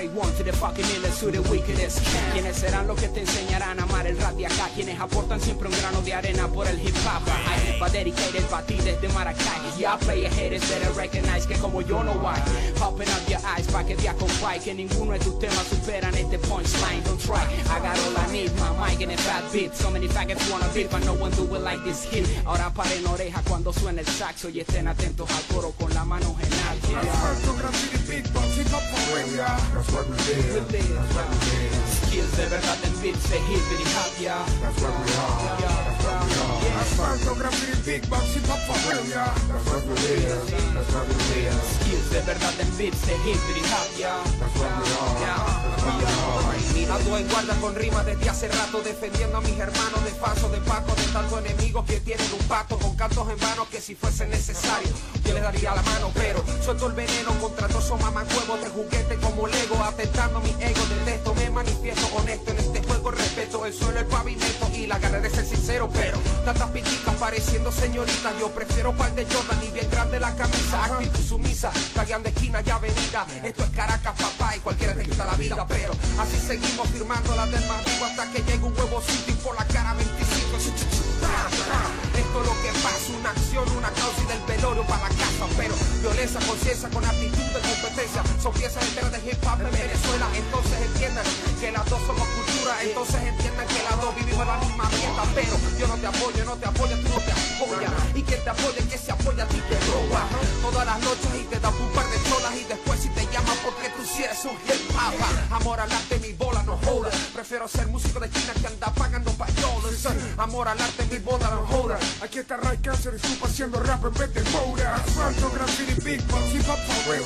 One to the fucking illest, to the wickedest. Quienes serán los que te enseñarán a amar el rap de acá, quienes aportan siempre un grano de arena por el hip hop. I hip dedicated para ti desde Maracay. Yeah, play your haters better recognize que como yo no hay. Open up your eyes pa' que te acompañe, que ninguno de tus temas superan este punchline. Don't try, I got all I need, my mic and a bad beat. So many faggots wanna beat, but no one do it like this hit. Ahora paren oreja cuando suene el saxo y estén atentos al coro con la mano en alto. Asfalto, graffiti, beatbox, hip hop for real, yeah. That's what we did. That's what we did. Skills de verdad en beats de hippity hop, yeah. That's what we are. That's what we are. Asfalto, graffiti, beatbox, hip hop for real, yeah. That's what we did. That's what we did. Skills de verdad en beats de hippity hop, yeah. That's what we are. That's what we are. Ando en guardia con rimas desde hace rato Defendiendo a mis hermanos de paso, de paco De tantos enemigos que tienen un pacto Con cantos en vano que si fuese necesario Yo les daría la mano, pero suelto el veneno Contra todos mamacuevos de juguete como Lego Atentando mi ego, detesto, me manifiesto honesto En este juego respeto el suelo, el pavimento Y la gana de ser sincero, pero Tantas piticas pareciendo señoritas Yo prefiero par de Jordan y bien grande la camisa Actitud sumisa, tagueando esquina y avenida Esto es Caracas, papá, y cualquiera te quita la vida Pero así seguimos firmando la vivo Hasta que llegue un huevocito y por la cara 25 esto es lo que pasa, una acción, una causa y del velorio para la casa. Pero violencia, conciencia con actitud de competencia. Son piezas enteras de hip hop en Venezuela. Entonces entiendan que las dos somos cultura. Entonces entiendan que las dos vivimos la misma mierda. Pero yo no te apoyo, no te apoyo, tú no te apoyas. Y quien te apoya, que se apoya a ti te roba. Todas las noches y te da un par de cholas Y después si te llaman porque tú sí eres un hip hop Amor al arte, mi bola no joda Prefiero ser músico de China que anda pagando payolas Amor al arte, mi bola no joda Aquí está Ray Cáncer y supo haciendo rap en vez de moda Asfalto, graffiti,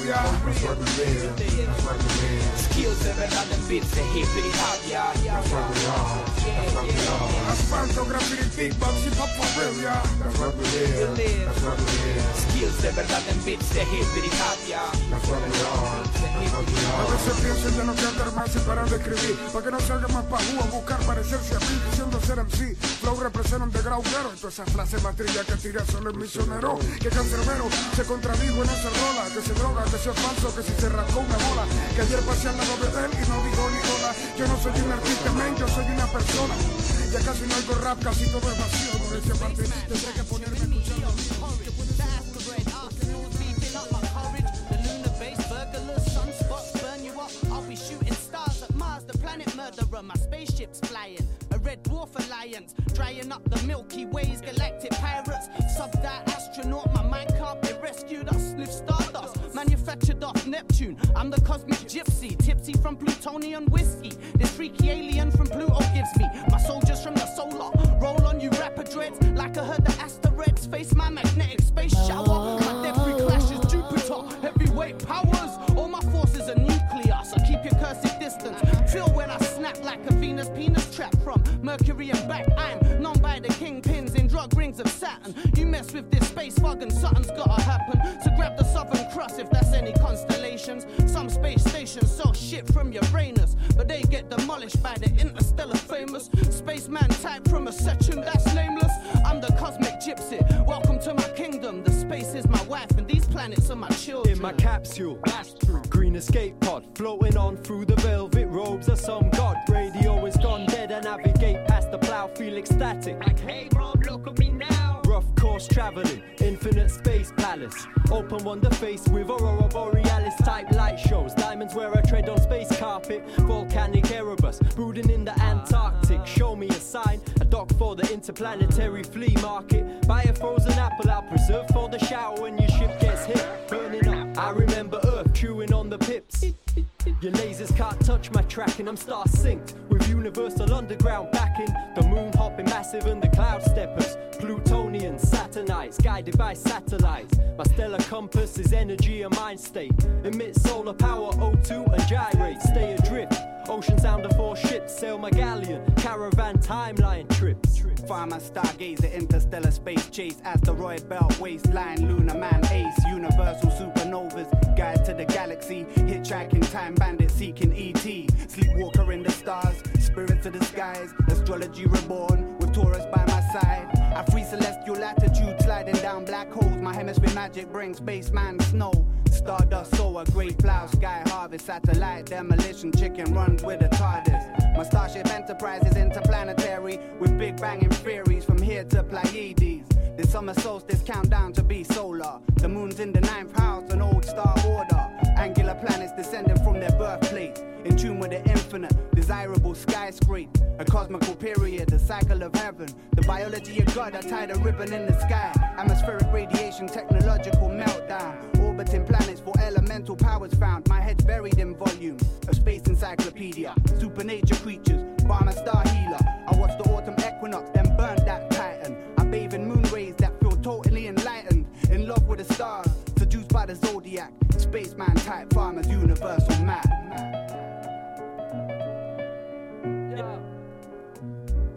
yeah That's what we Skills de verdad en beats de hippity hop, yeah, yeah That's what we are, that's what we are Asfalto, graffiti, beatbox, hip hop for real, yeah That's what we did, that's what we did Skills de verdad en beats de hippity hop, yeah That's what we are, that's what we are A veces pienso ya no cantar más y parar de escribir Pa' que no salga más pajú a buscar parecerse a mí Diciendo ser MC, flow representa un degrado caro Todas esas frases matrillas que tira solo el misionero Que cancerbero se contradijo en esa rola Que se droga, que sea falso, que si se rascó una bola Que ayer pasé al lado de él y no digo ni hola Yo no soy un artista, men, yo soy una persona Ya casi no oigo rap, casi todo es vacío Por esa parte tendré que ponerme a escuchar Murderer, my spaceship's flying. A red dwarf alliance, drying up the Milky Ways, galactic pirates. Sub-die astronaut, my mind can't be rescued. Us live stardust, manufactured off Neptune. I'm the cosmic gypsy, from plutonium whiskey. This freaky alien from Pluto gives me my soldiers from the solar. Roll on you rapper dreads, like I heard the asteroids. Face my magnetic space shower. My debris clashes Jupiter, heavyweight powers. All my forces are nuclear, so keep your cursed distance. Feel when I snap like a Venus penis trap from Mercury and back. I'm known by the kingpins in rings of Saturn. You mess with this space fog and something's gotta happen. So grab the southern cross if that's any constellations. Some space stations sell shit from Uranus, but they get demolished by the interstellar famous spaceman type from a section that's nameless. I'm the cosmic gypsy. Welcome to my kingdom. The space is my wife, and these planets are my children. In my capsule, green escape pod, floating on through the velvet robes of some god. Radio is gone dead, I navigate past the plow, feel ecstatic. Like, hey, Traveling, infinite space palace. Open wonder face with aurora borealis type light shows. Diamonds where I tread on space carpet. Volcanic Erebus, brooding in the Antarctic. Show me a sign, a dock for the interplanetary flea market. Buy a frozen apple, I'll preserve for the shower when your ship gets hit. Burning up, I remember Earth chewing on the pips. Your lasers can't touch my track and I'm star synced with universal underground backing. The moon hopping massive and the cloud steppers. Plutonians, Saturnites, guided by satellites. My stellar compass is energy and mind state. Emit solar power, O2 and gyrate. Stay adrift. Ocean sound of four ships, sail my galleon. Caravan timeline trips. Farmer, stargazer, interstellar space chase, asteroid belt, waistline, lunar man, ace, universal supernovas, guide to the galaxy, hitchhiking, time bandit, seeking ET, sleepwalker in the stars, spirits of the skies, astrology reborn, with Taurus by my side. I free celestial latitude, sliding down black holes, my hemisphere magic brings spaceman snow. Stardust soar, great plow, sky harvest, satellite demolition, chicken runs with a TARDIS. My starship enterprise is interplanetary with big banging theories from here to Pleiades. The summer solstice countdown to be solar. The moon's in the ninth house, an old star order. Angular planets descending from their birthplace. In tune with the infinite, desirable skyscraper. A cosmical period, the cycle of heaven. The biology of God, I tied a ribbon in the sky. Atmospheric radiation, technological meltdown. Orbiting planets for elemental powers found. My head's buried in volume. A space encyclopedia. Supernature creatures, farmer star healer. I watched the autumn equinox, then burned that titan. I bathe in moon rays that feel totally enlightened. In love with the stars, seduced by the zodiac. Spaceman type farmers, universal map.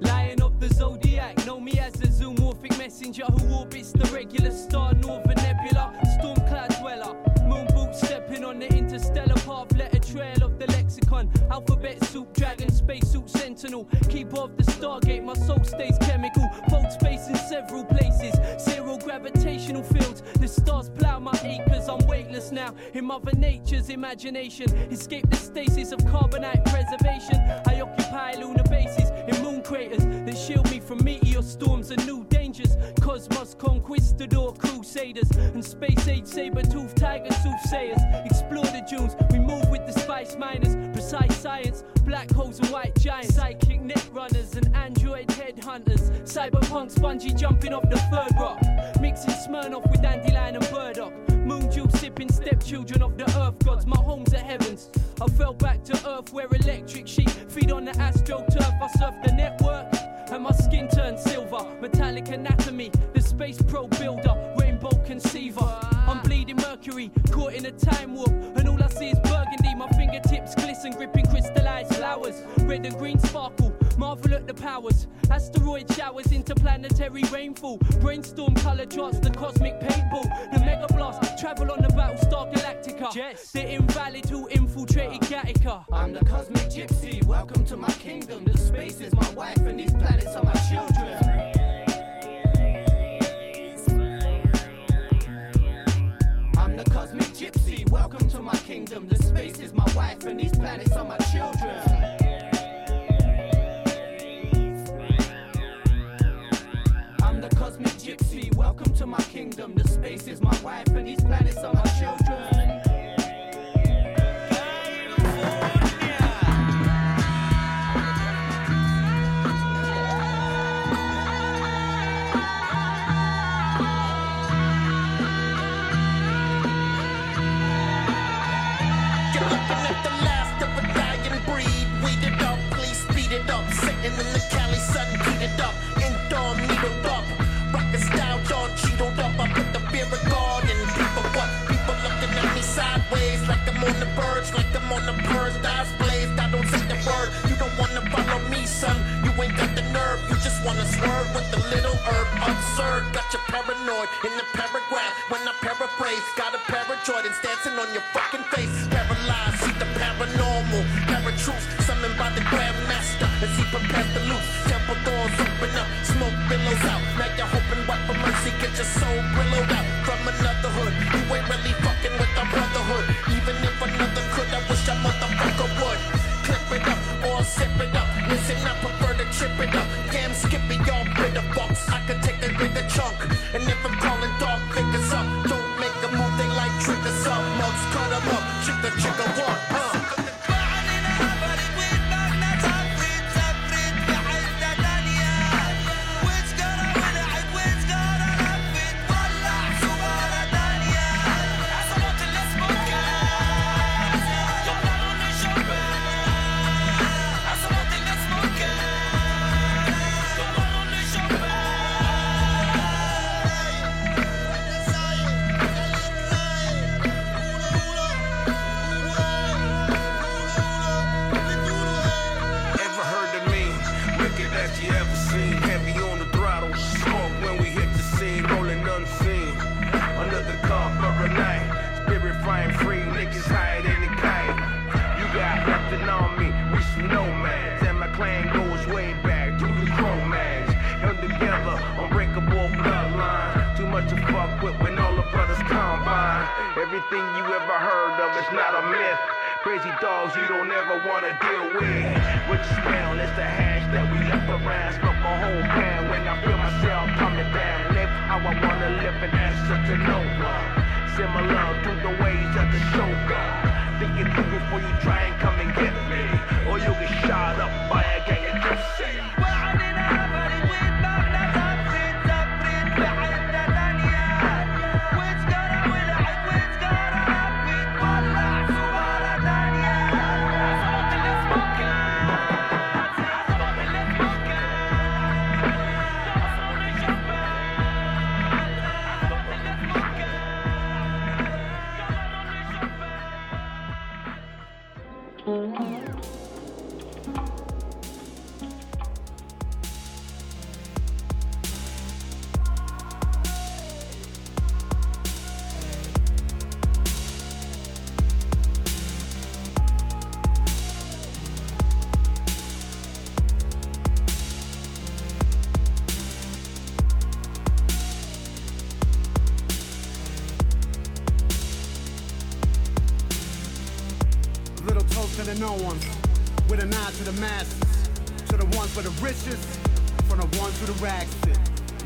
Lion of the zodiac, know me as a zoomorphic messenger who orbits the regular star Northern Nebula, storm lexicon, alphabet soup, dragon, spacesuit, sentinel, Keep off the stargate, my soul stays chemical, fold space in several places, zero gravitational fields, the stars plow my acres, I'm weightless now, in Mother Nature's imagination, escape the stasis of carbonite preservation, I occupy lunar bases in moon craters that shield me from meteor storms and new dangers, cosmos conquistador crusaders, and space age saber tooth tiger soothsayers, explore the dunes, we move with the spice miners, precise science, black holes and white giants, psychic net runners and android headhunters, cyberpunk spongy jumping off the third rock, mixing Smirnoff with dandelion and burdock, stepchildren of the earth gods, my home's the heavens, I fell back to earth where electric sheep feed on the astroturf, I surf the network, and my skin turned silver, metallic anatomy, the space pro builder, rainbow conceiver, I'm bleeding mercury, caught in a time warp, and all I see is burgundy, my fingertips glisten, gripping crystallized flowers, red and green sparkle, marvel at the powers, asteroid showers, interplanetary rainfall, brainstorm color charts, the cosmic paintball, the mega blast, travel on the Battlestar Galactica, Jess, the invalid who infiltrated Gattaca. I'm the cosmic gypsy, welcome to my kingdom. The space is my wife and these planets are my children. I'm the cosmic gypsy, welcome to my kingdom. The space is my wife and these planets are my children. Space is my wife and these planets are my children. Birds, like I'm on the birds. Eyes blazed, I don't say the word. You don't wanna follow me, son. You ain't got the nerve. You just wanna swerve with the little herb. Absurd, got you paranoid in the paragraph. When I paraphrase, got a Jordans dancing on your fucking face. Paralyzed, see the paranormal. Paratruths, summoned by the Grandmaster as he prepares to loose. Temple doors open up, smoke billows out. Now you're hoping what for mercy, get your soul billowed out from another hood. You ain't sip it up. Listen, I prefer to trip it rags fit.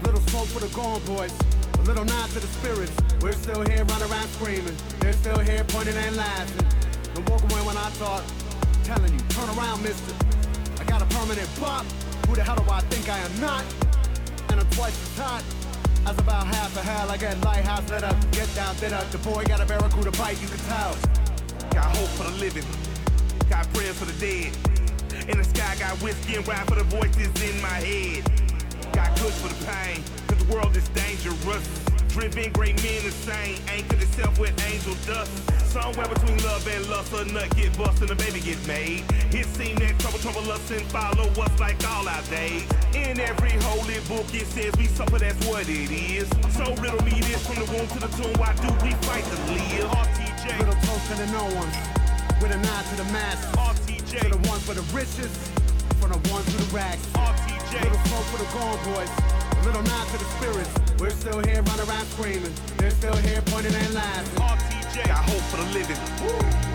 Little smoke for the gone boys, a little nod to the spirits. We're still here running around screaming, they're still here pointing and laughing. Don't walk away when I talk, telling you, turn around, mister. I got a permanent bop, who the hell do I think I am not? And I'm twice as hot. As about half a hell, I get lighthouse lit up, get down, lit up. The boy got a barracuda bite, you can tell. Got hope for the living, got prayers for the dead. In the sky, got whiskey and ride for the voices in my head. For the pain, cause the world is dangerous. Driven great men insane, anchored itself with angel dust. Somewhere between love and lust, a nut get bust and a baby get made. It seemed that trouble, trouble us and follow us like all our days. In every holy book it says we suffer, that's what it is. So riddle me this from the womb to the tomb, why do we fight to live? RTJ. Little toast to the no ones, with a nod to the masses. RTJ. To the ones for the riches, from the ones who the rags. RTJ. Little smoke for the gone boys, little nod to the spirits. We're still here running around screaming, they're still here pointing and laughing. RTJ. Got hope for the living,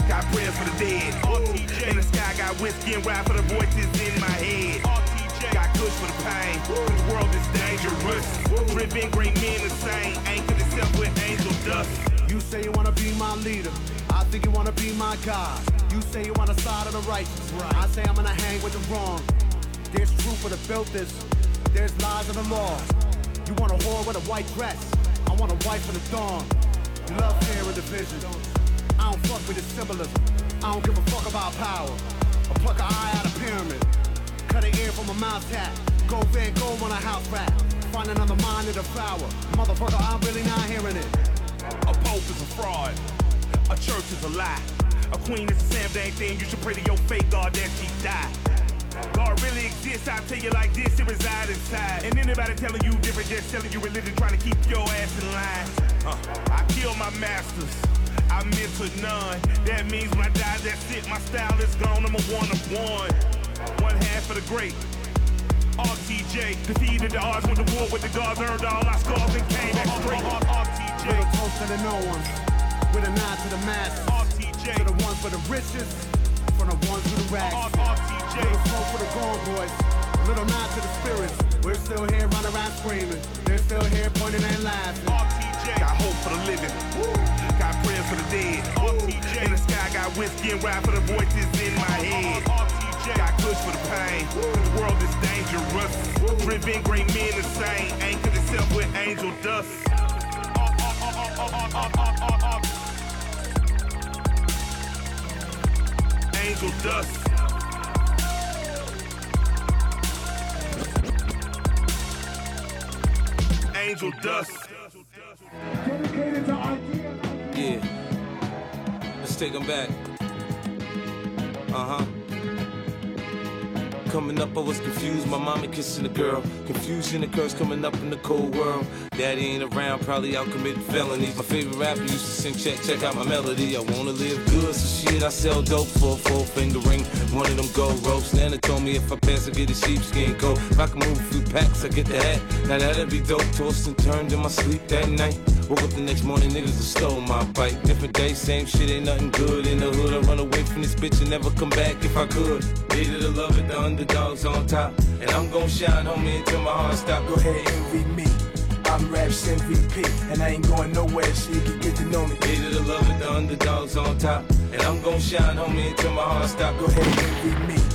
got prayers for the dead. RTJ. In the sky, got whiskey and ride for the voices in my head. RTJ. Got kush for the pain, the world is dangerous. Driven great men insane, anchored itself with angel dust. You say you wanna be my leader. I think you wanna be my God. You say you want the side of the righteous. I say I'm gonna hang with the wrong. There's truth for the this. There's lies in the law. You want a whore with a white dress. I want a wife in the dawn. You love fear and division. I don't fuck with the symbolism. I don't give a fuck about power. I pluck an eye out of pyramid. Cut an ear from a mouse tap. Go Van Gogh on a house rat. Find another mind to devour. Motherfucker, I'm really not hearing it. A pope is a fraud. A church is a lie. A queen is a dang thing. You should pray to your fake God that she die. God really exists, I tell you like this, it resides inside. And anybody telling you different, just selling you religion, trying to keep your ass in line. Uh, I kill my masters, I mentor none. That means when I die, that's it, my style is gone, I'm a one of one. One half of the great. RTJ defeated the odds, went the war with the gods, earned all our scars and came back straight. RTJ. Little toast to the no ones, with a nod to the masses. RTJ. To the ones for the riches, the ones who the rags. RTJ. Little smoke for the gone boys, little nod to the spirits. We're still here running around screaming. They're still here pointing and laughing. RTJ. Got hope for the living, got prayers for the dead. RTJ. In the sky, got whiskey and ride for the voices in my head. RTJ. Got kush for the pain, the world is dangerous. Driven great men insane, anchored itself with angel dust. Angel dust. Angel dust. Yeah. Let's take them back. Uh huh. Coming up, I was confused. My mommy kissing a girl. Confusion occurs coming up in the cold world. Daddy ain't around, probably out committing felonies. My favorite rapper used to sing, check, check out my melody. I wanna live good, so shit, I sell dope for a four finger ring. One of them gold ropes. Nana told me if I pass, I get a sheepskin coat. If I can move a few packs, I get the hat. Now that'd be dope. Tossed and turned in my sleep that night. Woke up the next morning, niggas have stole my bike. Different day, same shit, ain't nothing good in the hood. I run away from this bitch and never come back if I could. Hated to love it, the underdogs on top. And I'm gon' shine, homie, until my heart stop. Go ahead, envy me. I'm Raps MVP, and I ain't going nowhere, so you can get to know me. Hated to love it, the underdogs on top. And I'm gon' shine, homie, until my heart stop. Go ahead, envy me.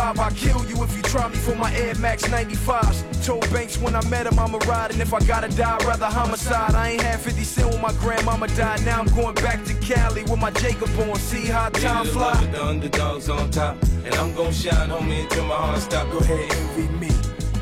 I'll kill you if you try me for my Air Max 95s. Told Banks when I met him, I'ma ride, and if I gotta die, I'd rather homicide. I ain't had 50 cent when my grandmama died, now I'm going back to Cali with my Jacob on, see how time Hated fly. the underdogs on top. And I'm gon' shine, homie, until my heart stop. Go ahead, envy me.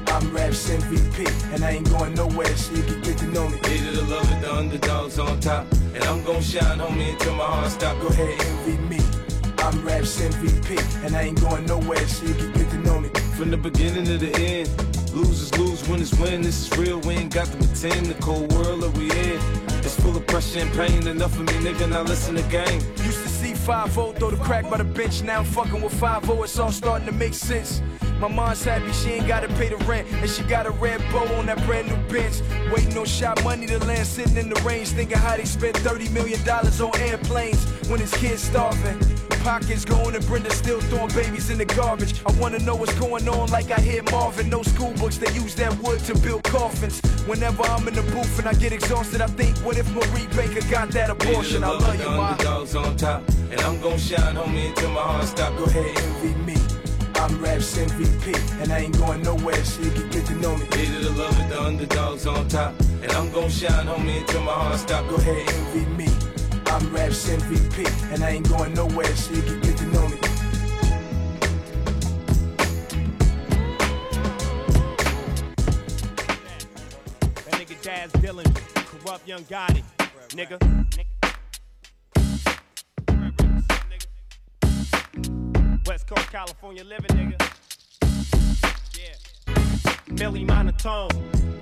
I'm Raps MVP, and I ain't going nowhere, so you can get to know me. Hated to love it, the underdogs on top. And I'm gon' shine, homie, until my heart stop. Go ahead, envy me. I'm Raps MVP, and I ain't going nowhere, so you can get to know me. From the beginning to the end, losers lose, winners win. This is real, we ain't got to pretend. The cold world that we in, it's full of pressure and pain. Enough of me, nigga, now listen to game. Used to see 5 0 throw the crack by the bench. Now I'm fucking with 5 It's all starting to make sense. My mom's happy she ain't gotta pay the rent. And she got a red bow on that brand new bench. Waiting on shot money to land, sitting in the range. Thinking how they spent $30 million on airplanes when his kids starving. Pockets going and Brenda still throwing babies in the garbage. I wanna know what's going on like I hear Marvin. No school books, they use that wood to build coffins. Whenever I'm in the booth and I get exhausted, I think, what if Marie Baker got that abortion? I love the you, ma. underdogs on top. And I'm gon' shine, homie, until my heart stop. Go ahead, envy me. I'm Raps MVP, and I ain't going nowhere, so you can get to know me. Hated to love it, the underdogs on top. And I'm gon' shine, homie, until my heart stop. Go ahead, envy me. I'm Raps MVP, and I ain't going nowhere, so you can get to know me. That nigga Daz Dillon, Kurupt young Gotti, nigga. West Coast, California living, nigga. Millie monotone,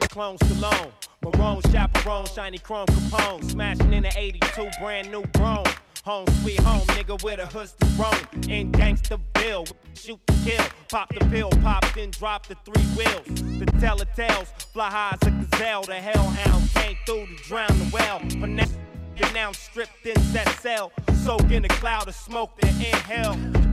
clone Stallone. Maroon chaperone, shiny chrome Capone. Smashing in the 82, brand new Brougham. Home sweet home, nigga with a hood to roam. In Gangsterville, shoot to kill. Pop the pill, pop, then drop the three wheels. The telltales, fly high as a gazelle. The hellhound came through to drown the well. But now, now stripped in that cell. Soak in a cloud of smoke, then inhale.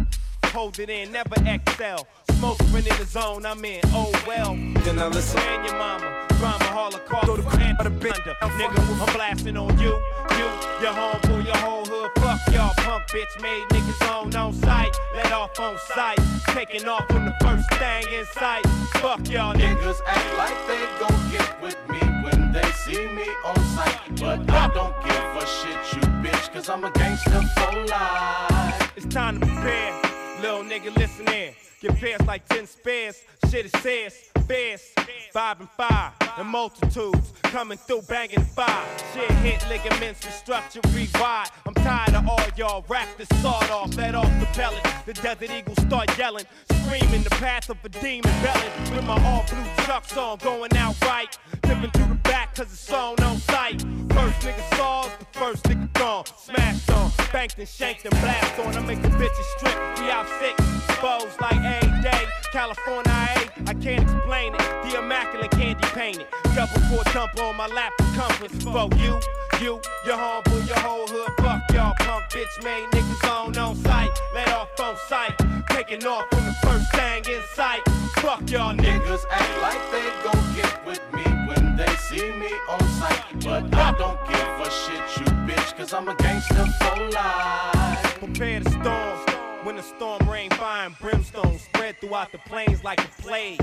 Hold it in, never excel. Smoke when in the zone, I'm in. Oh well. Then I listen. And your mama, drama, holocaust. Throw the crap of the bitch nigga. I'm blasting on you, you, your homeboy, your whole hood. Fuck y'all, punk bitch made niggas on on sight. Let off on sight. Taking off on the first thing in sight. Fuck y'all niggas. act like they gon' get with me when they see me on sight. But I don't give a shit, you bitch, cause I'm a gangster for life. It's time to prepare. Little nigga, listen in. Get pierced like 10 spares. Shit it says, fierce. Five and five. And multitudes coming through banging five. Shit hit ligaments, restructure, rewire. I'm tired of all y'all rap this sawed off, let off the pellet. The desert eagles start yelling, screaming the path of a demon belling. With my all blue chucks on, going out right. Dipping through the back cause it's on on sight. First nigga saws, the first nigga gone. Smashed on, banked and shanked and blast on. I make the bitches strip, we out sick. Exposed like a day. California, A, I can't explain it. The immaculate candy painted. Double four dumper on my lap, the compass. For you, you, your homeboy, your whole hood. Fuck y'all, punk bitch made niggas on on sight. Let off on sight. Taking off from the first thing in sight. Fuck y'all niggas. Act like they gon' get with me they see me on sight. But I don't give a shit, you bitch, cause I'm a gangster for life. Prepare to storm. When the storm rain, fire and brimstone spread throughout the plains like a plague.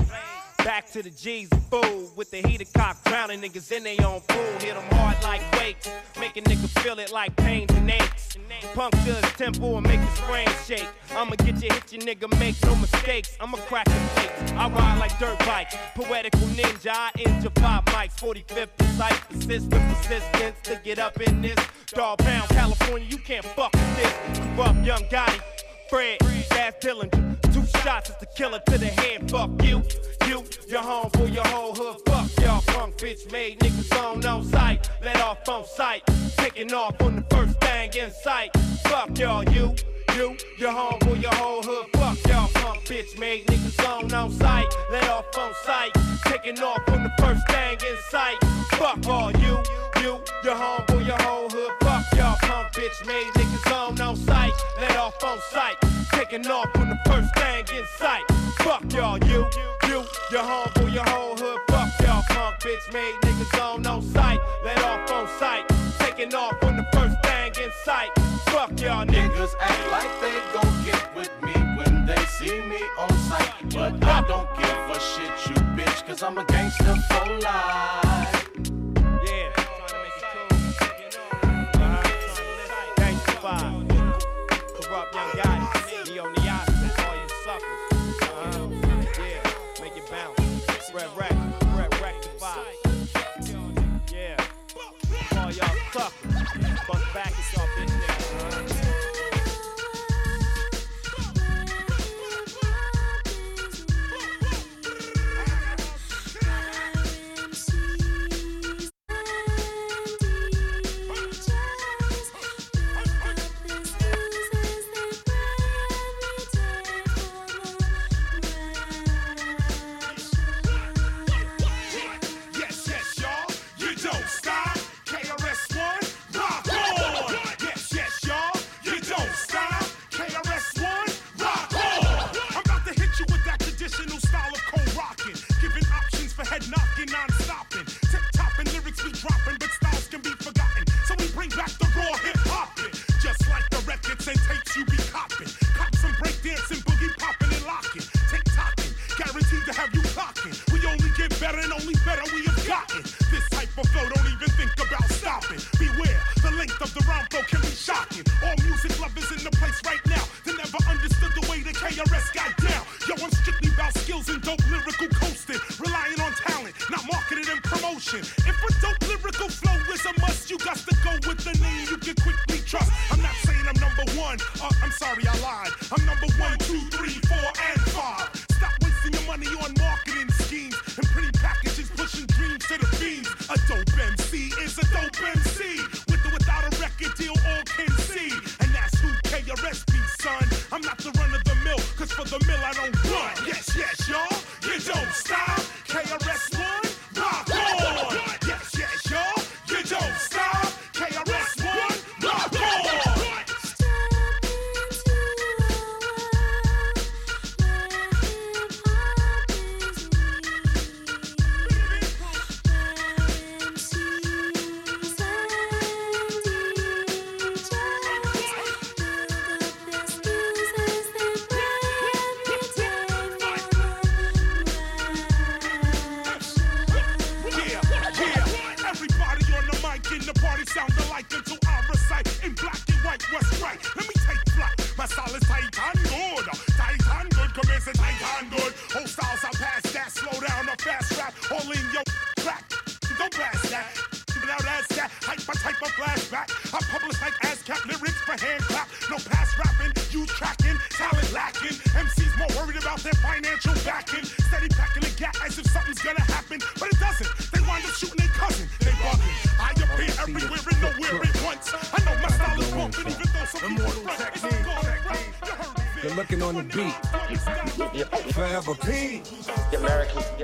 Back to the G's food with the heater cock drowning niggas in their own pool. Hit them hard like weights, make a nigga feel it like pains and aches. Puncture his tempo and make his brain shake. I'ma get you, hit your nigga, make no mistakes. I'ma crack the plates. I ride like dirt bikes, poetical ninja. I injure five mics, 45th precise, persistent persistence to get up in this. Dogg Pound, California, you can't fuck with this. Kurupt young Gotti, Fred, Dillinger. Two shots the killer to the head. Fuck you, you, your homeboy, your whole hood. Fuck y'all, punk bitch made niggas on on sight. Let off on sight, taking off on the first thing in sight. Fuck y'all, you, you, your homeboy, your whole hood. Fuck y'all, punk bitch made niggas on on sight. Let off on sight, taking off on the first thing in sight. Fuck all you, you, your homeboy, your whole hood. Fuck y'all, punk bitch made niggas on on sight. Let off on sight, taking off on the first thing in sight. Fuck y'all, you, you, your homeboy, your whole hood. Fuck y'all, punk bitch made niggas on on sight. Let off on sight, taking off on the first thing in sight. Fuck y'all niggas. Niggas act like they gon' get with me when they see me on sight. But I don't give a shit, you bitch, cause I'm a gangster for life.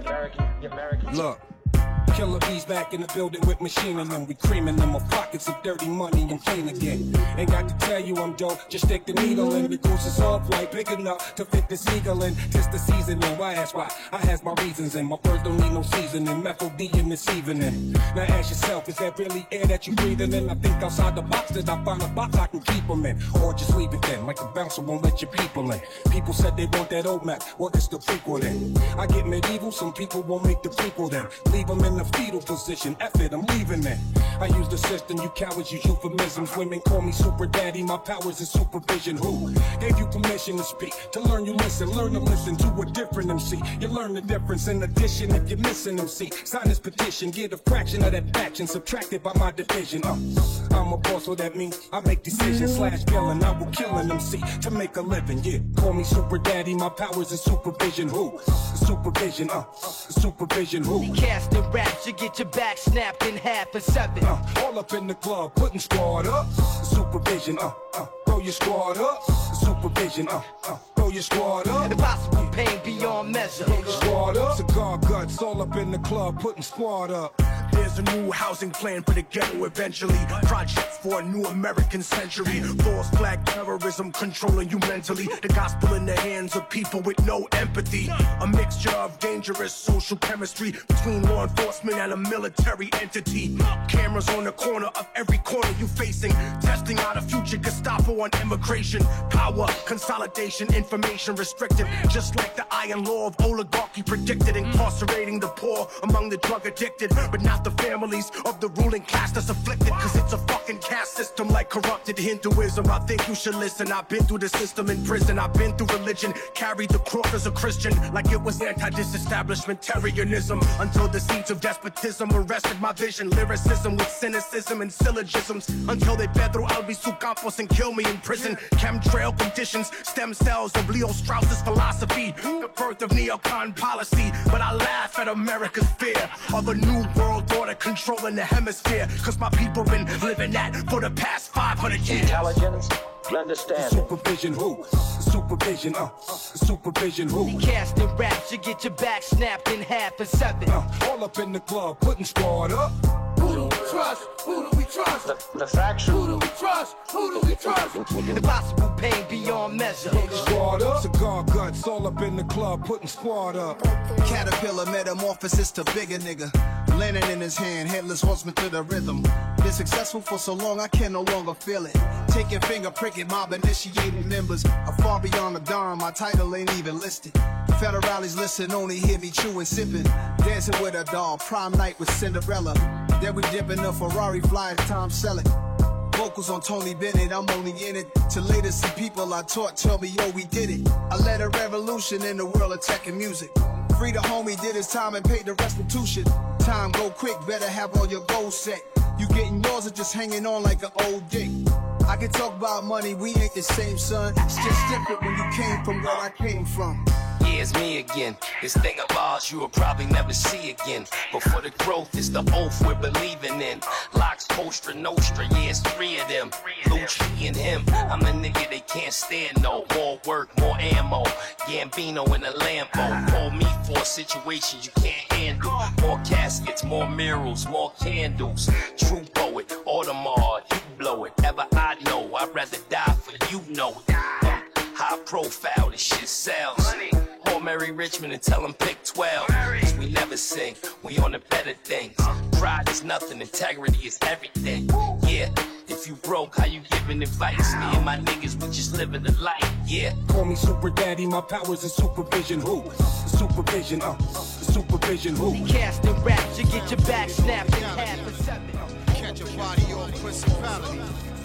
American, American. Look, Killer bees back in the building with machine and. We creaming them. My pockets of dirty money and clean again. Ain't got to tell you I'm dope. Just stick the needle in. The goose is all white, big enough to fit this eagle in. Tis the season and why ask why? I has my reasons and my birds don't need no seasoning. Methyl D in this evening. Now ask yourself, is that really air that you breathing in? I think outside the box that I find a box I can keep them in. Or just leave it then, like the bouncer won't let your people in. People said they want that old map. Well, it's the prequel then. I get medieval, some people won't make the prequel then. Leave them in the fetal position. F it, I'm leaving it. I use the system, you cowards use euphemisms. Women call me super daddy, my powers is supervision. Who gave you permission to speak? To learn, you listen. Learn to listen to a different MC. You learn the difference. In addition, if you're missing MC, sign this petition. Get a fraction of that fraction subtracted by my division. Uh, I'm a boss, so that means I make decisions slash villain. I will kill an MC to make a living. Yeah, call me super daddy, my powers is supervision. Who? Supervision, uh, supervision. Who? Casting you get your back snapped in half for seven. Uh, all up in the club, putting squad up. Supervision, uh, uh, throw your squad up. Supervision, uh, uh, throw your squad up. Impossible pain beyond measure. Squad up. Cigar guts, all up in the club, putting squad up. There's a new housing plan for the ghetto eventually. Project for a new American century. False flag terrorism controlling you mentally. The gospel in the hands of people with no empathy. A mixture of dangerous social chemistry between law enforcement and a military entity. Cameras on the corner of every corner you facing. Testing out a future Gestapo on immigration. Power, consolidation, information restricted. Just like the iron law of oligarchy predicted. Incarcerating the poor among the drug addicted. But not the families of the ruling class that's afflicted. Cause it's a fucking caste system like corrupted Hinduism. I think you should listen. I've been through the system in prison. I've been through religion. Carried the cross as a Christian. Like it was anti-disestablishmentarianism. Until the seeds of despotism arrested my vision. Lyricism with cynicism and syllogisms. Until they Pedro Albizu Campos and kill me in prison. Chemtrail conditions. Stem cells of Leo Strauss's philosophy. The birth of neocon policy. But I laugh at America's fear of a new world order controlling the hemisphere. Cause my people been living that for the past 500 years. Intelligence, understand. Supervision who? Supervision, uh, supervision who? Casting raps, you get your back snapped in half for seven. Uh, all up in the club, putting squad up. Who do we trust? Who do we trust? The, the faction. Who do we trust? Who do we trust? The Impossible pain beyond measure. Squad up. Cigar guts, all up in the club, putting squad up. Caterpillar metamorphosis to bigger nigga. Lantern in his hand, headless horseman to the rhythm. Been successful for so long, I can no longer feel it. Take Taking finger pricking mob initiated members. are far beyond the dime, my title ain't even listed. Federales listen, only hear me chewing, sipping. Dancing with a doll, prime night with Cinderella. Then we dip in a Ferrari, fly Tom Selleck. Vocals on Tony Bennett, I'm only in it to later see people I taught tell me, yo, we did it. I led a revolution in the world of tech and music. Free the homie, did his time and paid the restitution. Time go quick, better have all your goals set. You getting yours or just hanging on like an old dick. I can talk about money, we ain't the same, son. It's just different when you came from where I came from. Yeah, it's me again. This thing of ours you will probably never see again. But for the growth, it's the oath we're believing in. Locks, Postra, Nostra, yeah, it's three of them. Lucci and him, I'm the nigga they can't stand no. More work, more ammo. Gambino in a Lambo. Call me for a situation you can't handle. More caskets, more murals, more candles. True poet, Audemars, you know it. Uh, high profile, this shit sells. Call Mary Richmond and tell him pick 12. Cause we never sing, we on the better things. Pride is nothing, integrity is everything. Yeah, if you broke, how you giving advice? Me and my niggas, we just living the life. Yeah. Call me super daddy, my powers is supervision who? Supervision, uh, supervision who? Casting raps, you get your back snapped in half for seven. Catch a body on principality.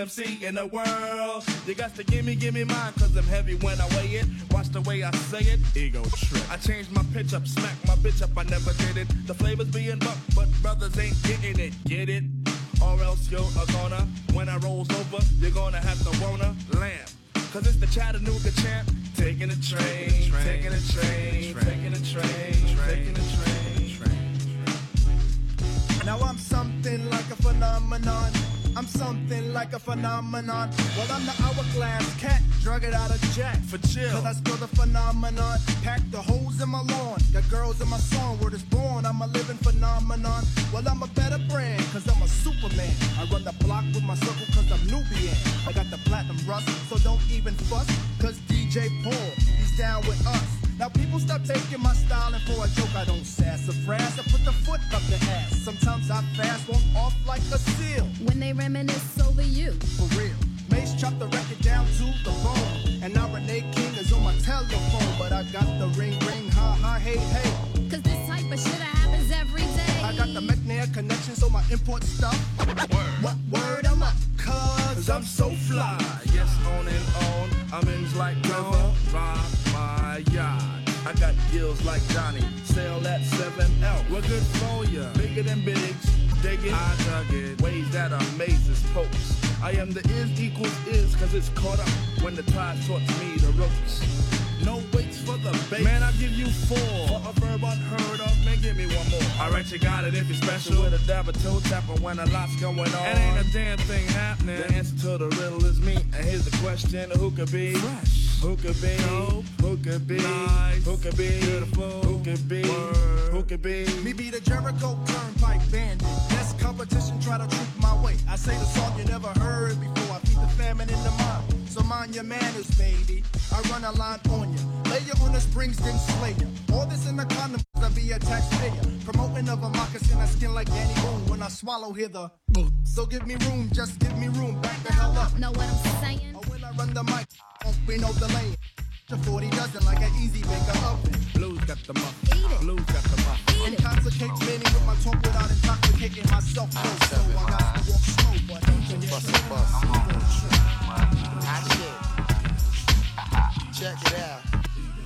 MC in the world. You got to give me, give me mine cause I'm heavy when I weigh it. Watch the way I say it. Ego trip. I changed my pitch up, smack my bitch up, I never did it. The flavor's being bucked, but brothers ain't getting it. Get it? Or else you're a gonna. When I rolls over, you're gonna have to wanna lamb. Cause it's the Chattanooga champ. For chill. Cause I spill the phenomenon. Pack the holes in my lawn. Got girls in my song, word is born. I'm a living phenomenon. Well, I'm a better brand, my import stuff. Word. What word am I? Cause, I'm so fly. Yes, on and on. I'm in like river. My yard. I got gills like Johnny. Sell that 7L. We're good for ya. Bigger than bigs. Dig it. I dug it. Ways that amazes folks. I am the is equals is cause it's caught up when the tide taught me the ropes. No waits for the bait. Man, I give you four. For a verb unheard of, man, give me one more. Alright, you got it if you're special. With a dab of toe tapper when a lot's going on. And ain't a damn thing happening. The answer to the riddle is me. And here's the question who could be? Fresh. Who could be? Who could be? Nice. Who could be? Beautiful. Who could be? Word. Who could be? Me be the Jericho Turnpike Bandit. Next competition, try to troop my way. I say the song you never heard before. I feed the famine in the mind. So mind your manners, baby. I run a line on you. Lay you on the springs, then slay you. All this in the condom, I be a taxpayer. Promoting of a moccasin, I skin like Danny Boone. When I swallow hither. So give me room, just give me room. Back the hell up. Know what I'm saying? Or when I run the mic, we know the lane. The 40 dozen like an easy baker oven. Blues got the muff. Blues got the muff. Intoxicate many with my talk without intoxicating myself. So I got to walk slow, but don't you Bust it, bust. Hot ah, shit. Ah, ah. Check it out.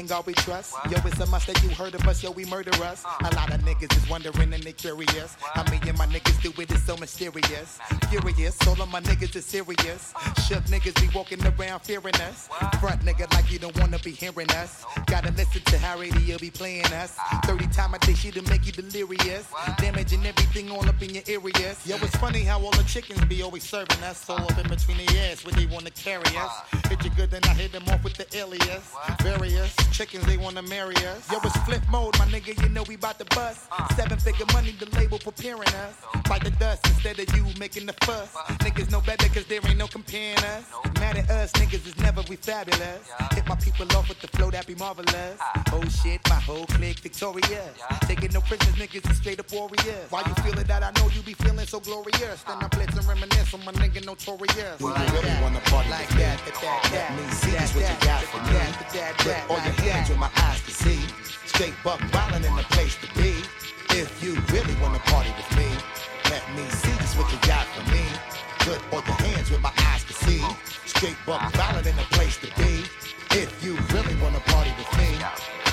Ain't God we trust. Yo, it's a must that you heard of us, yo, we murder us. A lot of niggas is wondering and they curious. How me and my niggas do it is so mysterious. Furious, all of my niggas is serious. Shook niggas be walking around fearing us. Front nigga like you don't wanna be hearing us. Gotta listen to how radio be playing us. 30 time a day she to make you delirious. Damaging everything all up in your areas. Yo, it's funny how all the chickens be always serving us. All up in between the ass when they wanna carry us. Hit you good, then I hit them off with the alias. Various chickens, they wanna marry us. Yo, it's flip mode, my nigga, you know we bout to bust. Seven figure money, the label preparing us. Fight the dust instead of you making the fuss. Niggas know better cause there ain't no comparing us. Mad at us, niggas is never we fabulous. Hit my people off with the flow, that be marvelous. Oh shit, my whole clique victorious. Taking no prisoners, niggas is straight up warriors. Why you feeling that? I know you be feeling so glorious. Then I blitz and reminisce on my nigga notorious. Do you really wanna party like that? Let me see just what you got for me. Put that, your hands where my eyes can see. Straight buck wildin' in the place to be. If you really wanna party with me, let me see just what you got for me. Good hold your hands with my eyes to see. Straight buck valid in a place to be. If you really wanna party with me.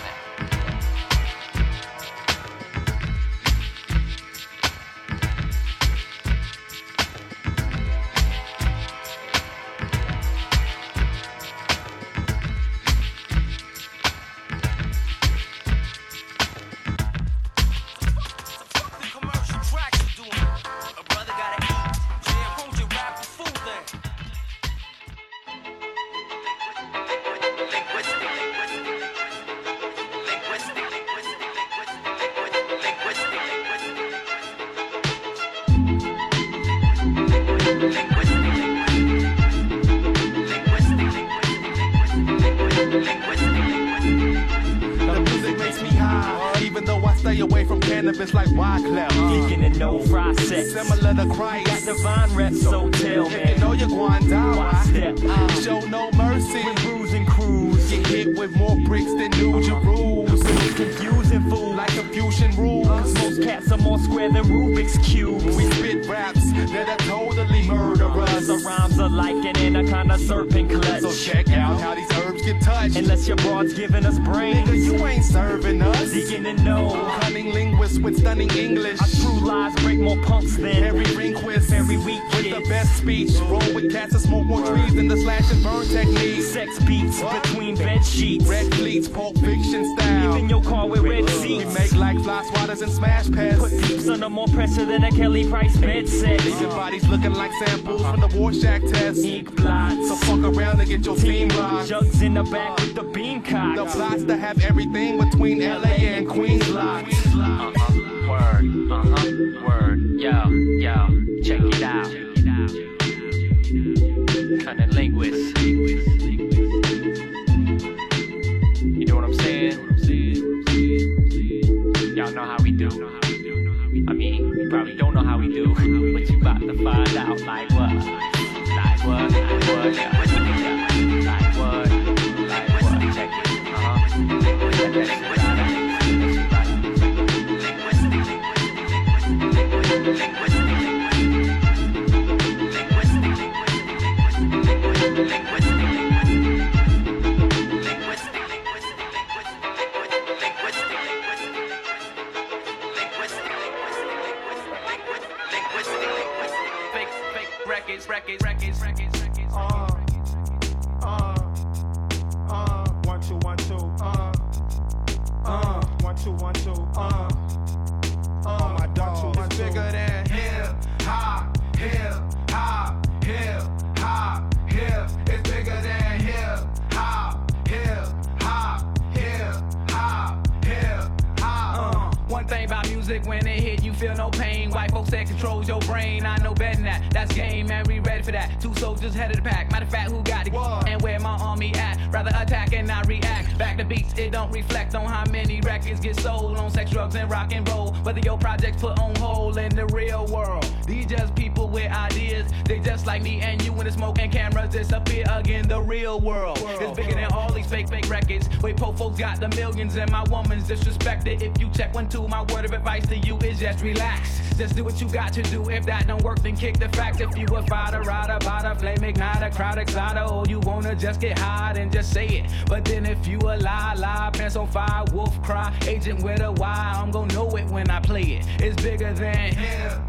Kick the facts. If you a fighter, rider, bada, flame igniter, crowd exciter, or you wanna just get high, and just say it. But then if you a lie, lie, pants on fire, wolf cry, agent with a why, I'm gonna know it when I play it. It's bigger than Hip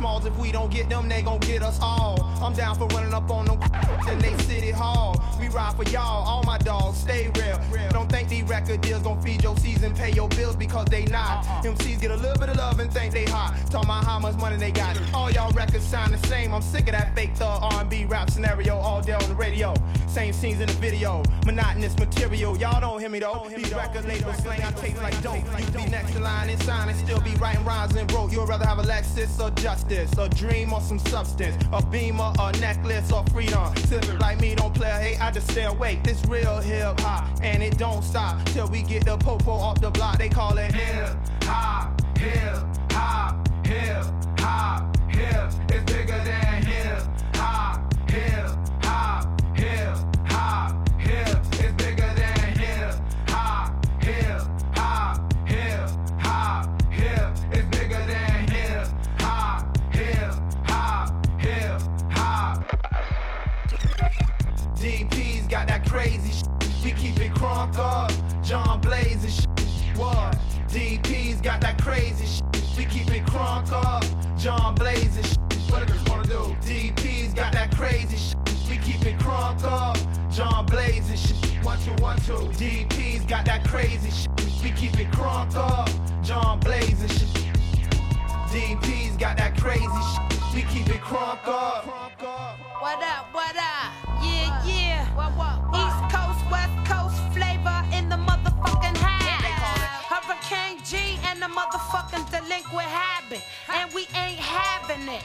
Smalls? If we don't get them, they gon' get us all. I'm down for running up on them in they city hall. Ride for y'all, all my dogs, stay real. Don't think these record deals gon' feed your season, pay your bills because they not. MCs get a little bit of love and think they hot. Talking about how much money they got. All y'all records sound the same. I'm sick of that fake thug R&B rap scenario all day on the radio. Same scenes in the video, monotonous material. Y'all don't hear me though. These record labels slang, I taste like dope. You be next in line and sign and still be writing rhymes and wrote. You'd rather have a Lexus or justice, a dream or some substance, a beamer, a necklace or freedom. Sipping like me don't play, hey, I just stay awake. This real hip hop, and it don't stop till we get the popo off the block. They call it hip hop, hip Got that crazy shit. We keep it crunk up. John Blaze and shit. What niggas wanna do? DP's got that crazy shit. We keep it crunk up. John Blaze and shit. One, two, one, two. DP's got that crazy shit. We keep it crunk up. John Blaze and shit. DP's got that crazy shit. We keep it crunk up. What up, what up? Yeah, yeah. East Coast, And motherfucking delinquent habit. And we ain't having it.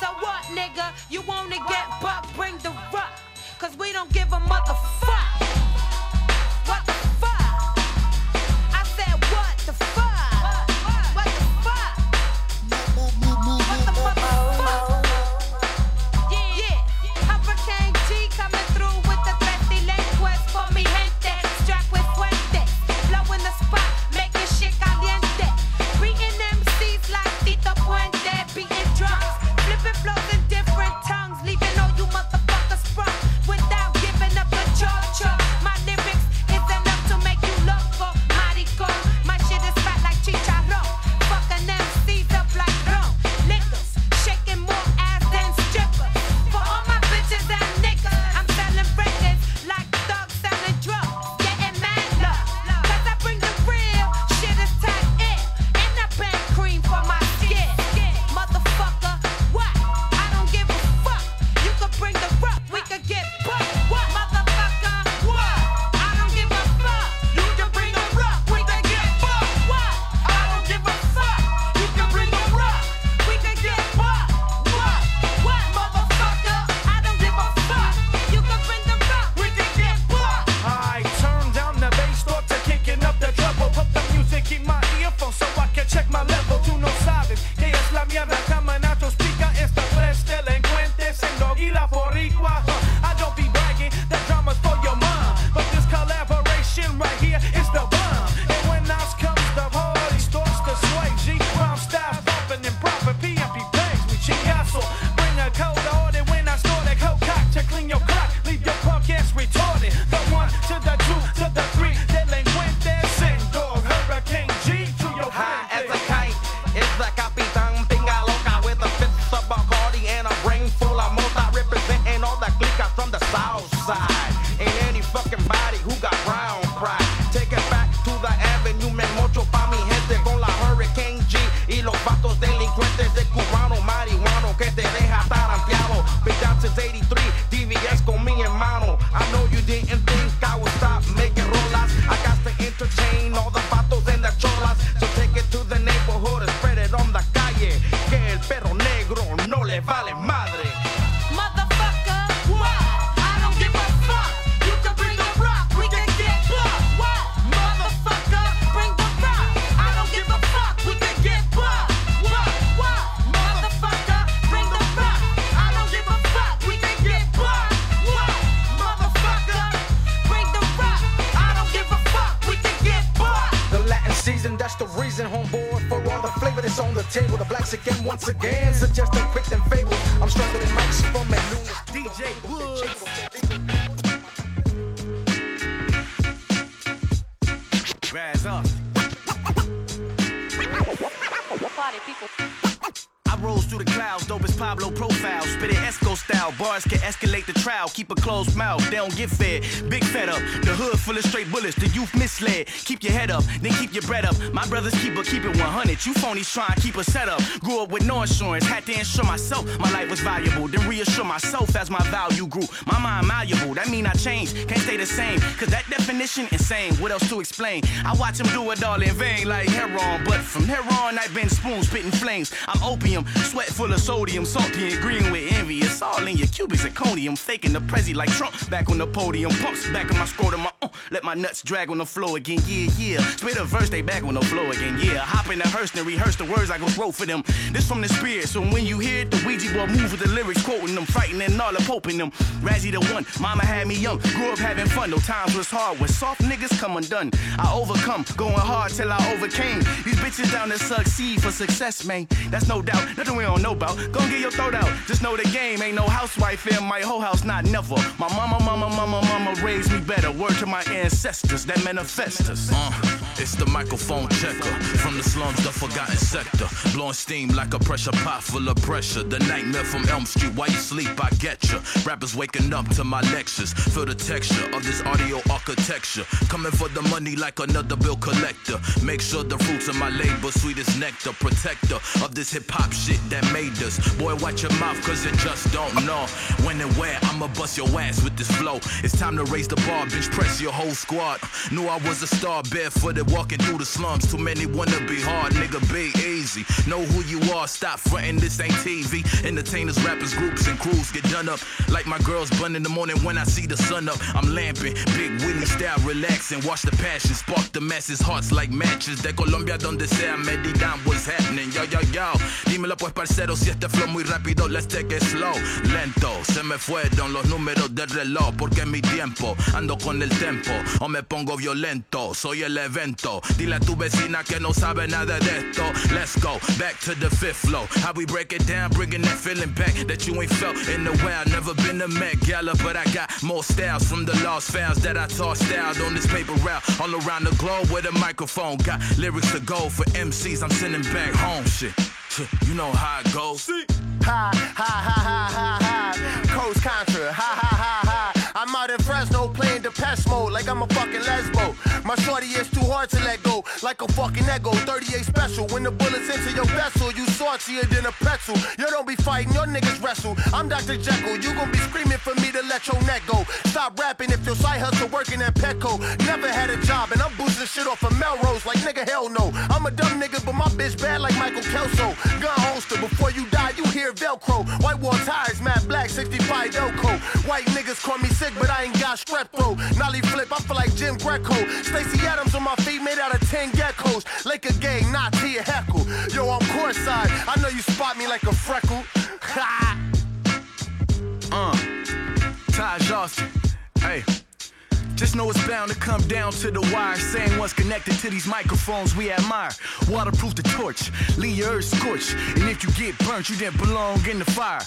So what, nigga? You wanna get buck, bring the rock. Cause we don't give a motherfuck. Youth misled. Keep your head up, then keep your bread up. My brothers keep a keep it 100. You phonies try and keep a setup. Grew up with no insurance, had to insure myself. My life was valuable, then reassure myself as my value grew. My mind malleable, that mean I changed, can't stay the same. Cause that definition insane. What else to explain? I watch him do it all in vain like heroin. But from here on, I've been spoon spitting flames. I'm opium, sweat full of sodium, salty and green with envy. It's all in your cubic zirconium. Faking the prezi like Trump back on the podium. Pumps back on my scrotum. My, let my nuts drag on the floor again. Yeah, yeah. Spit a verse, they back on the floor again. Yeah, hop in the hearse and rehearse the words I go throw for them. This from the spirit. So when you hear it, the Ouija board move with the lyrics, quoting them, fighting and all the poping them. Razzie the one, mama had me young. Grew up having fun, though times was hard. When soft niggas come undone, I overcome, going hard till I overcame. These bitches down to succeed for success, man. That's no doubt. Nothing we don't know about. out. Gon' get your throat out. Just know the game ain't no housewife in my whole house, not never. My mama, mama, mama, mama raised me better. Word to my ancestors that manifest us. Uh, it's the microphone checker from the slums, the forgotten sector. Blowing steam like a pressure pot full of pressure. The nightmare from Elm Street, while you sleep, I get ya. Rappers waking up to my lectures. Feel the texture of this audio architecture. Coming for the money like another bill collector. Make sure the fruits of my labor, sweet as nectar. Protector of this hip hop shit that made us. Boy, watch your mouth, cause it just don't know. When and where I'ma bust your ass with this flow. It's time to raise the bar, bitch, press your whole squad. Knew I was a star, barefooted, walking through the slums. Too many wanna be hard, nigga, be easy. Know who you are, stop frontin', this ain't TV. Entertainers, rappers, groups, and crews get done up. Like my girls bun in the morning when I see the sun up. I'm lamping, big Willie style, relaxing. Watch the passion, spark the masses' hearts like matches. De Colombia, donde sea, Medina, what's happening? Yo, yo, yo. Dímelo pues, parcero, si este flow muy rápido, let's take it slow. Lento, se me fueron los números del reloj, porque mi tiempo. Ando con el tempo, o me pongo violento. Soy el evento. Dile a tu vecina que no sabe nada de esto. Let's go, back to the fifth flow. How we break it down, bringing that feeling back that you ain't felt in a while. Never been a Met Gala, but I got more styles from the lost files that I tossed out on this paper route. All around the globe with a microphone. Got lyrics to go for MCs, I'm sending back home. Shit, you know how it goes. See? Ha, ha, ha, ha, ha, ha. Coast Contra, ha, ha, ha, ha. I'm Mode like I'm a fucking lesbo. My shorty is too hard to let go, like a fucking ego. 38 special. When the bullets enter your vessel, you saltier than a pretzel. You don't be fighting, your niggas wrestle. I'm Dr. Jekyll, you gon' be screaming for me to let your neck go. Stop rapping if your side hustle working at Petco. Never had a job, and I'm boosting shit off of Melrose like nigga, hell no. I'm a dumb nigga, but my bitch bad like Michael Kelso. Gun holster, before you die, you hear Velcro. White wall tires, matte black, 65 Delco. White niggas call me sick, but I ain't got strep throat. Nollie flip, I feel like Jim Greco. Stacy Adams on my feet, made out of 10 geckos. Laker gang, not Tia Heckle. Yo, I'm courtside. I know you spot me like a freckle. Ha! Uh, Taj Austin. Hey. Just know it's bound to come down to the wire. Saying what's connected to these microphones we admire. Waterproof the torch, leave your earth scorched. And if you get burnt, you didn't belong in the fire.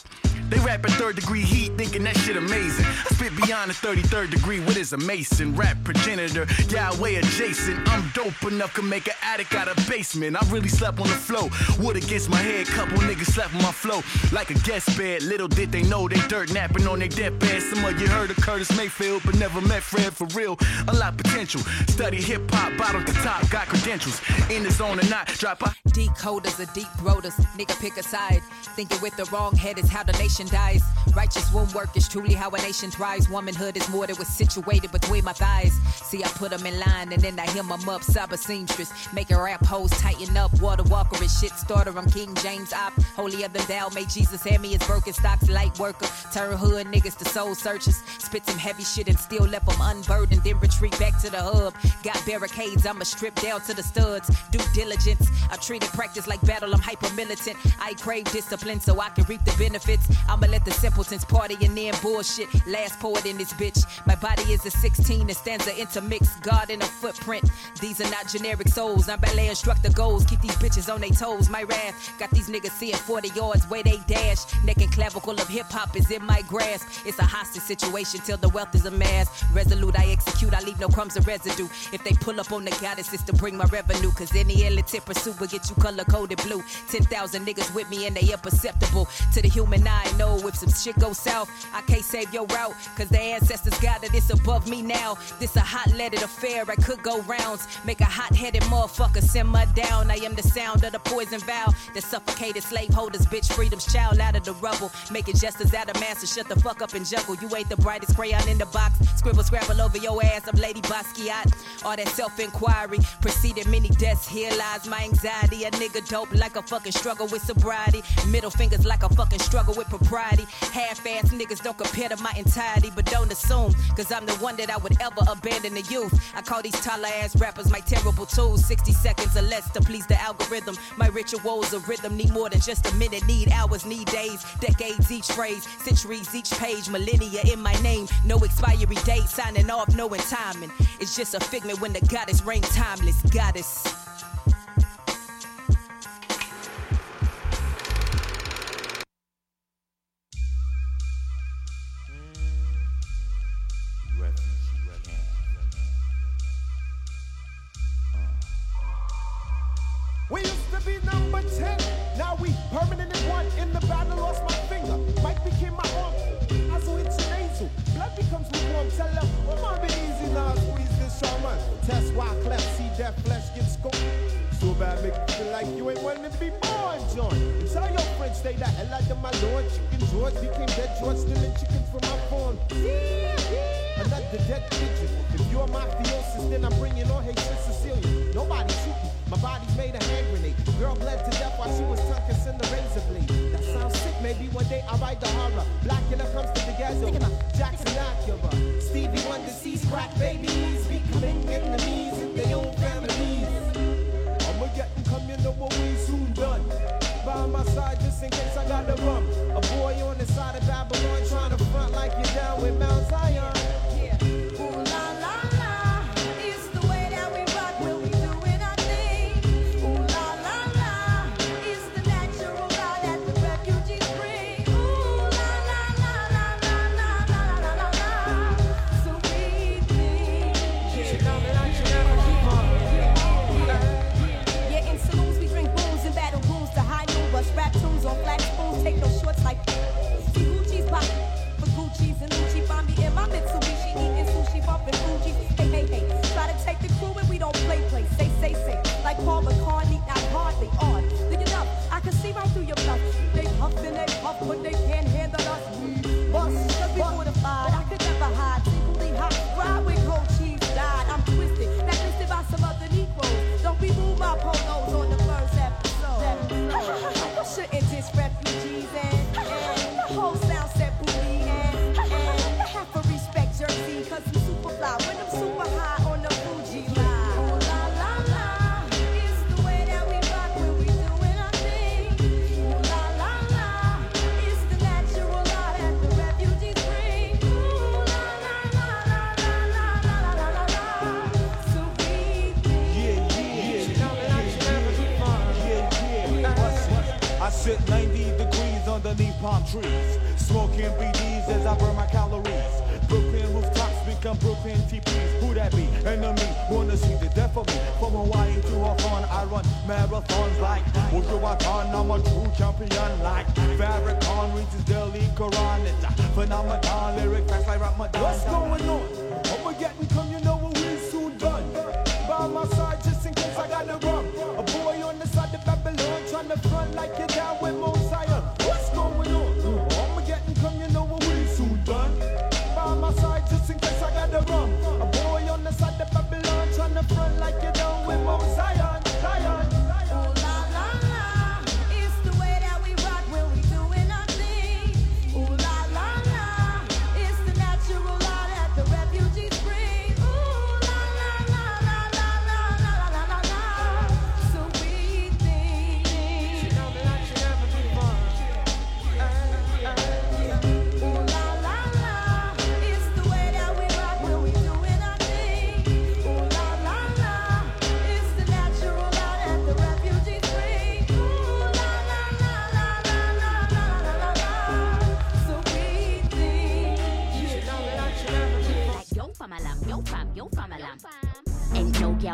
They rap at third degree heat, thinking that shit amazing. I spit beyond the 33rd degree, what is a mason? Rap progenitor, Yahweh adjacent. I'm dope enough to make an attic out of basement. I really slept on the floor, wood against my head. Couple niggas slept on my flow like a guest bed. Little did they know they dirt napping on their deathbed. Some of you heard of Curtis Mayfield, but never met Fred for real. A lot potential. Study hip hop, bottom to top, got credentials. In the zone or not, drop out. Decoders are deep throaters. Nigga, pick a side. Thinking with the wrong head is how the nation dies. Righteous womb work is truly how a nation thrives. Womanhood is more than was situated between my thighs. See, I put them in line and then I hem them up. Cyber seamstress, making rap hoes tighten up. Water walker is shit starter. I'm King James op. Holier than thou, make Jesus hand me his broken stocks. Light worker, turn hood niggas to soul searchers. Spit some heavy shit and still left them unburdened. Then retreat back to the hub. Got barricades, I'ma strip down to the studs. Due diligence, I treat it practice like battle. I'm hyper militant. I crave discipline so I can reap the benefits. I'ma let the simpletons party and then bullshit. Last poet in this bitch. My body is a 16 and stands intermix. God in a footprint. These are not generic souls. I'm ballet instructor goals. Keep these bitches on their toes. My wrath got these niggas seeing 40 yards where they dash. Neck and clavicle of hip hop is in my grasp. It's a hostage situation till the wealth is amassed. Resolute, I execute. I leave no crumbs of residue. If they pull up on the goddess, it's to bring my revenue. Cause any illicit pursuit will get you color coded blue. 10,000 niggas with me and they imperceptible to the human eye. Know if some shit goes south, I can't save your route. Cause the ancestors got it, it's above me now. This a hot leaded affair, I could go rounds. Make a hot headed motherfucker simmer down. I am the sound of the poison vow that suffocated slaveholders, bitch, freedom's child out of the rubble. Making jesters out of masters, shut the fuck up and juggle. You ain't the brightest crayon in the box. Scribble, scrabble over your ass, I'm Lady Basquiat. All that self inquiry preceded many deaths. Here lies my anxiety. A nigga dope like a fucking struggle with sobriety. Middle fingers like a fucking struggle with propriety. Half ass niggas don't compare to my entirety, but don't assume, cause I'm the one that I would ever abandon the youth. I call these taller ass rappers my terrible tools. 60 seconds or less to please the algorithm. My rituals of rhythm need more than just a minute, need hours, need days, decades each phrase, centuries each page, millennia in my name. No expiry date, signing off, law knowing timing. It's just a figment when the goddess reigns timeless. Goddess. We used to be number 10, now we permanent in one in the battle. Blood becomes lukewarm. Tell them, oh, my be easy now. Squeeze this shaman. Test why cleft. See that flesh get scoped. So bad, make you feel like you ain't wanting to be born, John. Tell your friends, stay the hell out of my lord. Chicken George became dead George, stealing chicken from my phone. Another dead pigeon. If you're mafiosis, then I'm bringing on hatred Sicilian. Nobody shoot me. My body's made a hand grenade. Girl bled to death while she was tongue kissing the razor blade. That sounds sick. Maybe one day I'll write the horror. Blackula comes to the ghetto. Jackson Acura. Stevie Wonder sees crack babies becoming enemies in their own families. I'ma get you know what we soon done. By my side just in case I got to run. A boy on the side of Babylon trying to front like you're down with Mount Zion. Palm trees, smoking BDs as I burn my calories. Brooklyn rooftops become Brooklyn TPs. Who that be? Enemy wanna see the death of me. From Hawaii to Hawthorne, I run marathons like Wujuwatan. I'm a true champion like Farrakhan reads his daily Quran. It's a phenomenon, lyric facts like Ramadan. What's going on? I'ma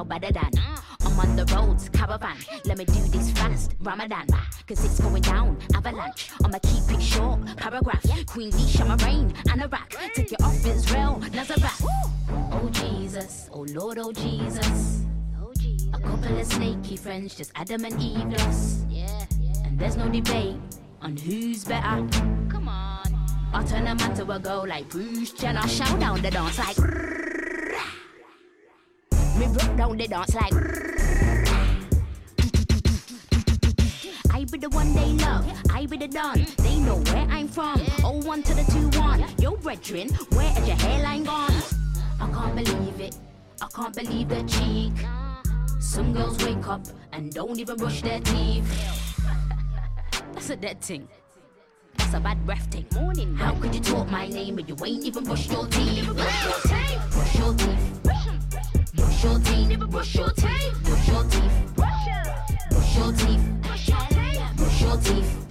Better than. I'm on the roads, caravan. Let me do this fast, Ramadan. Cause it's going down, avalanche. I'ma keep it short, paragraph. Queen Leisha, my reign, Anorak. Take it off Israel, Nazareth. Oh Jesus, oh Lord, oh Jesus. A couple of snaky friends, just Adam and Eve lost. And there's no debate on who's better. Come on. I turn a man to a girl like Bruce Jenner. Shout down the dance like. Me broke down the dance like. I be the one they love, I be the done. They know where I'm from. Oh one to the two one. Yo, brethren, where is your hairline gone? I can't believe it. I can't believe the cheek. Some girls wake up and don't even brush their teeth. That's a dead thing. That's a bad breath thing. Morning. How could you talk my name but you ain't even brush your teeth? Brush your teeth. Brush your teeth. Brush your teeth. Brush your teeth. Brush your teeth. Brush your teeth. Brush your teeth. Brush your teeth.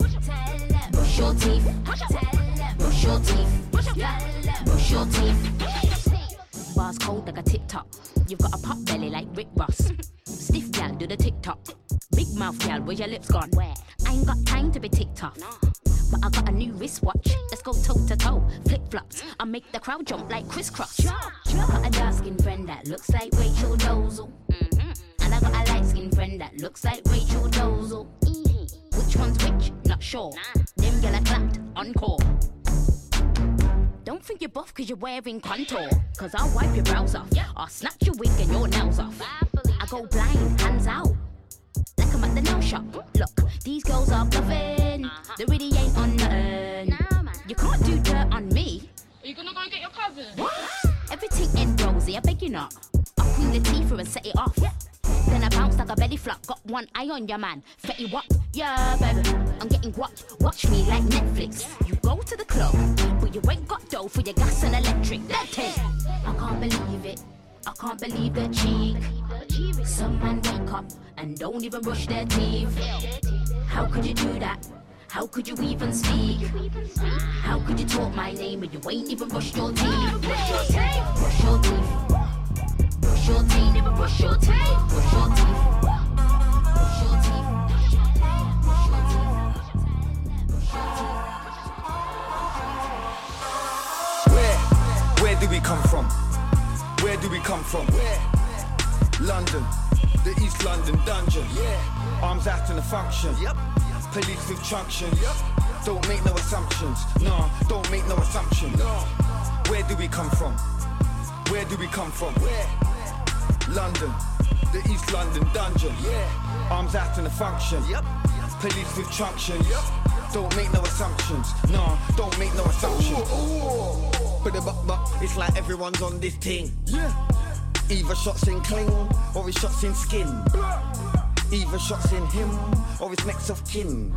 Brush your teeth. Brush your teeth. Brush your tail, push your teeth. bars cold like a tip top. You've got a pop belly like Rick Ross. Stiff gal, do the tick tock. Big mouth gal, where's your lips gone? Where? I ain't got time to be tick tock. But I got a new wristwatch. Let's go toe to toe, flip flops. Mm. I make the crowd jump like crisscross. Got a dark skin friend that looks like Rachel Dolezal. Mm-hmm. And I got a light skin friend that looks like Rachel Dolezal. Mm-hmm. Which one's which? Not sure. Them gyal are clapped, encore. Don't think you're buff cause you're wearing contour. Cause I'll wipe your brows off. Yeah. I'll snatch your wig and your nails off. I go blind, hands out. Like I'm at the nail shop. Look, these girls are bluffing. Uh-huh. They really ain't on nothing. You can't do dirt on me. Are you gonna go and get your cousin? What? Everything ain't rosy, I beg you not. I'll clean the teeth and set it off. Then I bounce like a belly flop. Got one eye on your man. Fetty wap. Yeah, baby. I'm getting watched. Watch me like Netflix. You go to the club, but you ain't got dough for your gas and electric. That it. I can't believe it. I can't believe the cheek. Some man wake up and don't even brush their teeth. How could you do that? How could you even speak? How could you talk my name and you ain't even brushed your teeth? Brush your teeth. Brush your teeth. Your teeth. Brush your teeth. Brush your teeth. Brush your teeth. Where? Where do we come from? Where do we come from? Where? London, the East London dungeon. Yeah. Arms out in the function. Yep. Police with truncheon. Yep. Don't make no assumptions. No, don't make no assumptions. No. Where do we come from? Where do we come from? Where? London, the East London dungeon. Yeah. Arms out in the function. Yep. Police with truncheon. Yep. Don't make no assumptions. No, don't make no assumptions. But the but, but it's like everyone's on this thing. Yeah. Either shots in cling or it's shots in skin. Either shots in him or it's next of kin.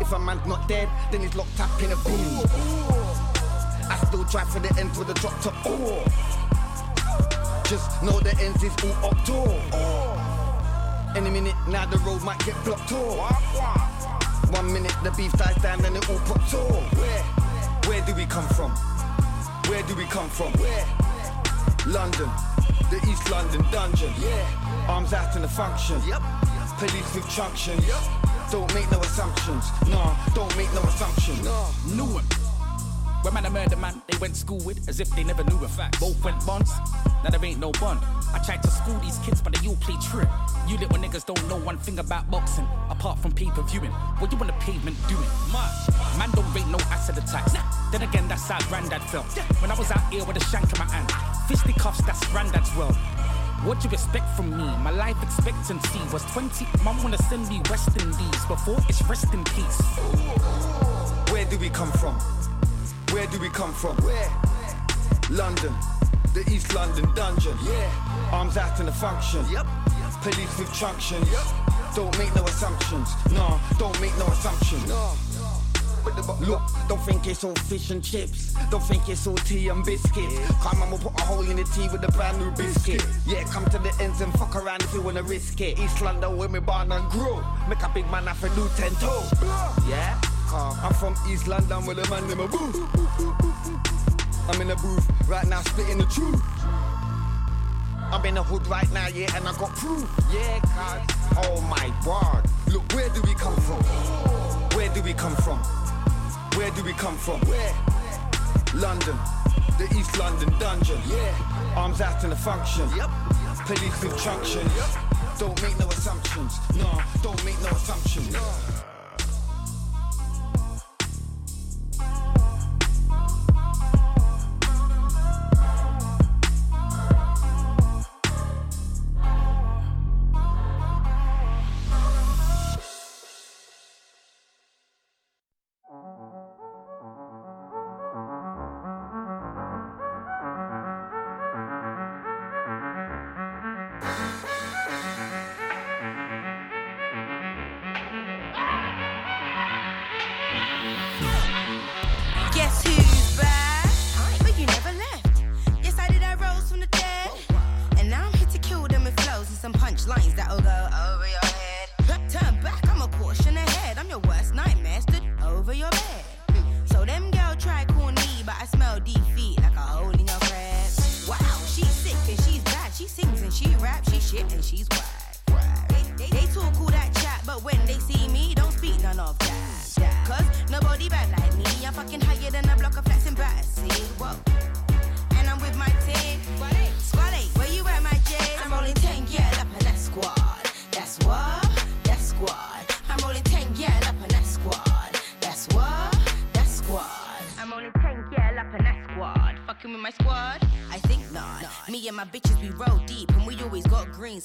If a man's not dead, then he's locked up in a bin. I still drive for the end with a drop top. Oh. Just know the ends is all up door. Any minute now the road might get blocked off. One minute the beef dies down and it all pops off. Where? Where do we come from? Where do we come from? Where? London, the East London dungeon. Yeah. Arms out in the function. Yep. Police with truncheon. Yep. Don't make no assumptions. No, don't make no assumptions. No. New one. When man a murder man, they went school with as if they never knew a fact. Both went bonds, now there ain't no bond. I tried to school these kids, but they all play trick. You little niggas don't know one thing about boxing, apart from pay per viewing. What you on the pavement doing? Much. Man don't rate no acid attacks. Then again, that's how granddad felt. When I was out here with a shank in my hand, fisticuffs, that's granddad's world. What you expect from me? My life expectancy was 20. Mom wanna send me West Indies before it's rest in peace. Where do we come from? Where do we come from? Where? London, the East London dungeon. Yeah. Arms out in the function. Yep. Police with truncheon. Yep. Don't make no assumptions. No, don't make no assumptions. No. Look, don't think it's all fish and chips. Don't think it's all tea and biscuits. Come on, we'll put a hole in the tea with a brand new biscuit. Yeah, come to the ends and fuck around if you wanna risk it. East London, where me born and grow. Make a big man have a new ten toe. Yeah? Uh, I'm from East London with a man in my booth. I'm in the booth right now, spitting the truth. I'm in the hood right now, yeah, and I got proof. Yeah, cuz. Oh my word. Look, where do we come from? Where do we come from? Where do we come from? Where? London, the East London dungeon. Yeah. Arms out in the function. Yep. Police with truncheon. Yep. Don't make no assumptions. No, don't make no assumptions. Guess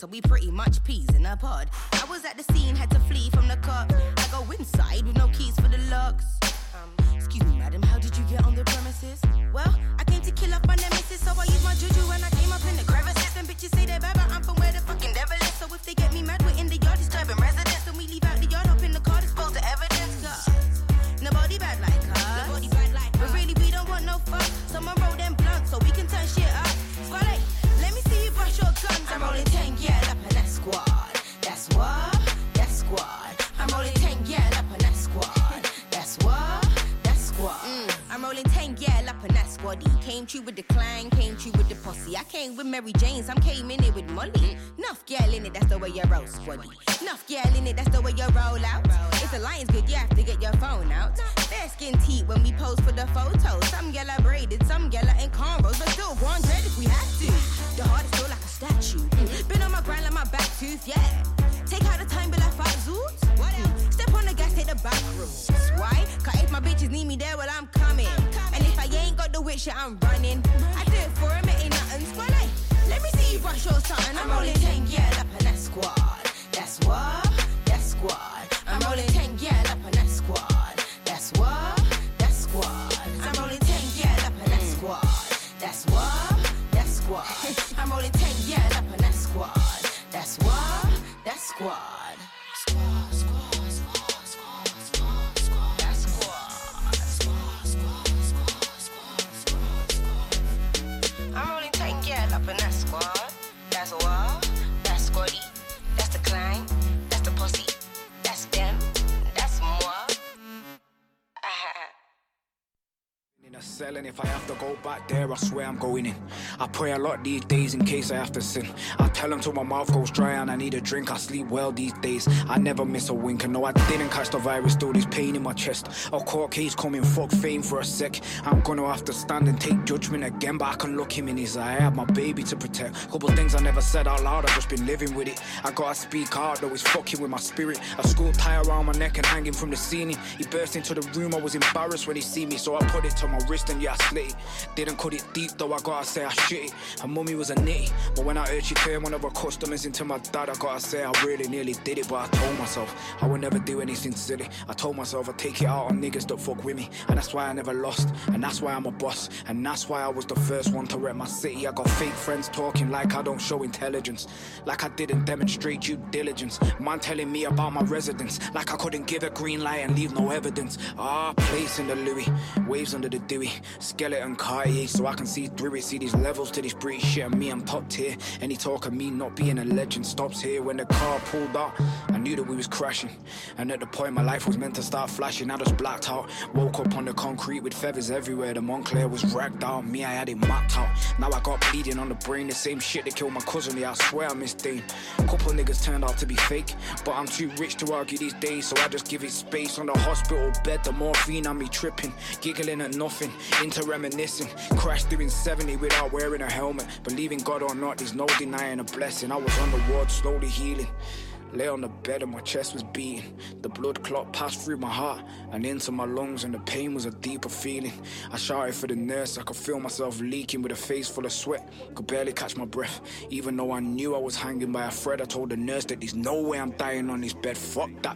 so we girl in it, that's the way you roll out. If the line's good, you have to get your phone out. Bare skin teeth when we pose for the photo. Some are braided, some are in cornrows, but still one on dread if we have to. The heart is still like a statue. Mm. Been on my grind like my back tooth, yeah. Take out the time, be like five zoots. What else? Step on the gas, take the back roads. Why? Cause if my bitches need me there, well, I'm coming. And if I ain't got the wit shit, I'm running. I do it for him, it ain't nothing. Squad, like, let me see you brush your something. I'm rolling 10, yeah, up in that squad. That's what? Squad. I'm rolling 10, yeah, up in that squad. That's what? That's squad. I'm rolling 10, yeah, up in that squad. That's what? That's squad. I'm rolling 10, yeah, up in that squad. That's what? Squad. Squad, And if I have to go back there, I swear I'm going in. I pray a lot these days in case I have to sin. I tell them till my mouth goes dry and I need a drink. I sleep well these days. I never miss a wink. And no, I didn't catch the virus, still there's pain in my chest. A court case coming, fuck fame for a sec. I'm gonna have to stand and take judgment again, but I can look him in his eye. I have my baby to protect. Couple things I never said out loud, I've just been living with it. I gotta speak out, though it's fucking with my spirit. A school tie around my neck and hanging from the ceiling. He burst into the room, I was embarrassed when he see me, so I put it to my wrist and yeah, I slit. Didn't cut it deep though, I gotta say I shit it. Her mummy was a nitty, but when I heard she turned one of her customers into my dad, I gotta say I really nearly did it. But I told myself I would never do anything silly. I told myself I'd take it out on niggas that fuck with me, and that's why I never lost, and that's why I'm a boss, and that's why I was the first one to rep my city. I got fake friends talking like I don't show intelligence, like I didn't demonstrate due diligence. Man telling me about my residence, like I couldn't give a green light and leave no evidence. Ah, place in the Louis, waves under the dewy, skeleton Cartier, so I can see through it. See these levels to this British shit, and me I'm top tier. Any talk of me not being a legend stops here when the car pulled up. I knew that we was crashing, and at the point my life was meant to start flashing, I just blacked out. Woke up on the concrete with feathers everywhere. The Moncler was ragged out, me I had it mapped out. Now I got bleeding on the brain, the same shit that killed my cousin. Yeah, I swear I miss Dane. Couple niggas turned out to be fake, but I'm too rich to argue these days, so I just give it space on the hospital bed. The morphine on me tripping, giggling at nothing, into reminiscing. Crashed doing 70 without wearing a helmet. Believing God or not, there's no denying a blessing. I was on the ward, slowly healing. Lay on the bed and my chest was beating. The blood clot passed through my heart and into my lungs, and the pain was a deeper feeling. I shouted for the nurse, I could feel myself leaking with a face full of sweat. Could barely catch my breath, even though I knew I was hanging by a thread. I told the nurse that there's no way I'm dying on this bed. Fuck that.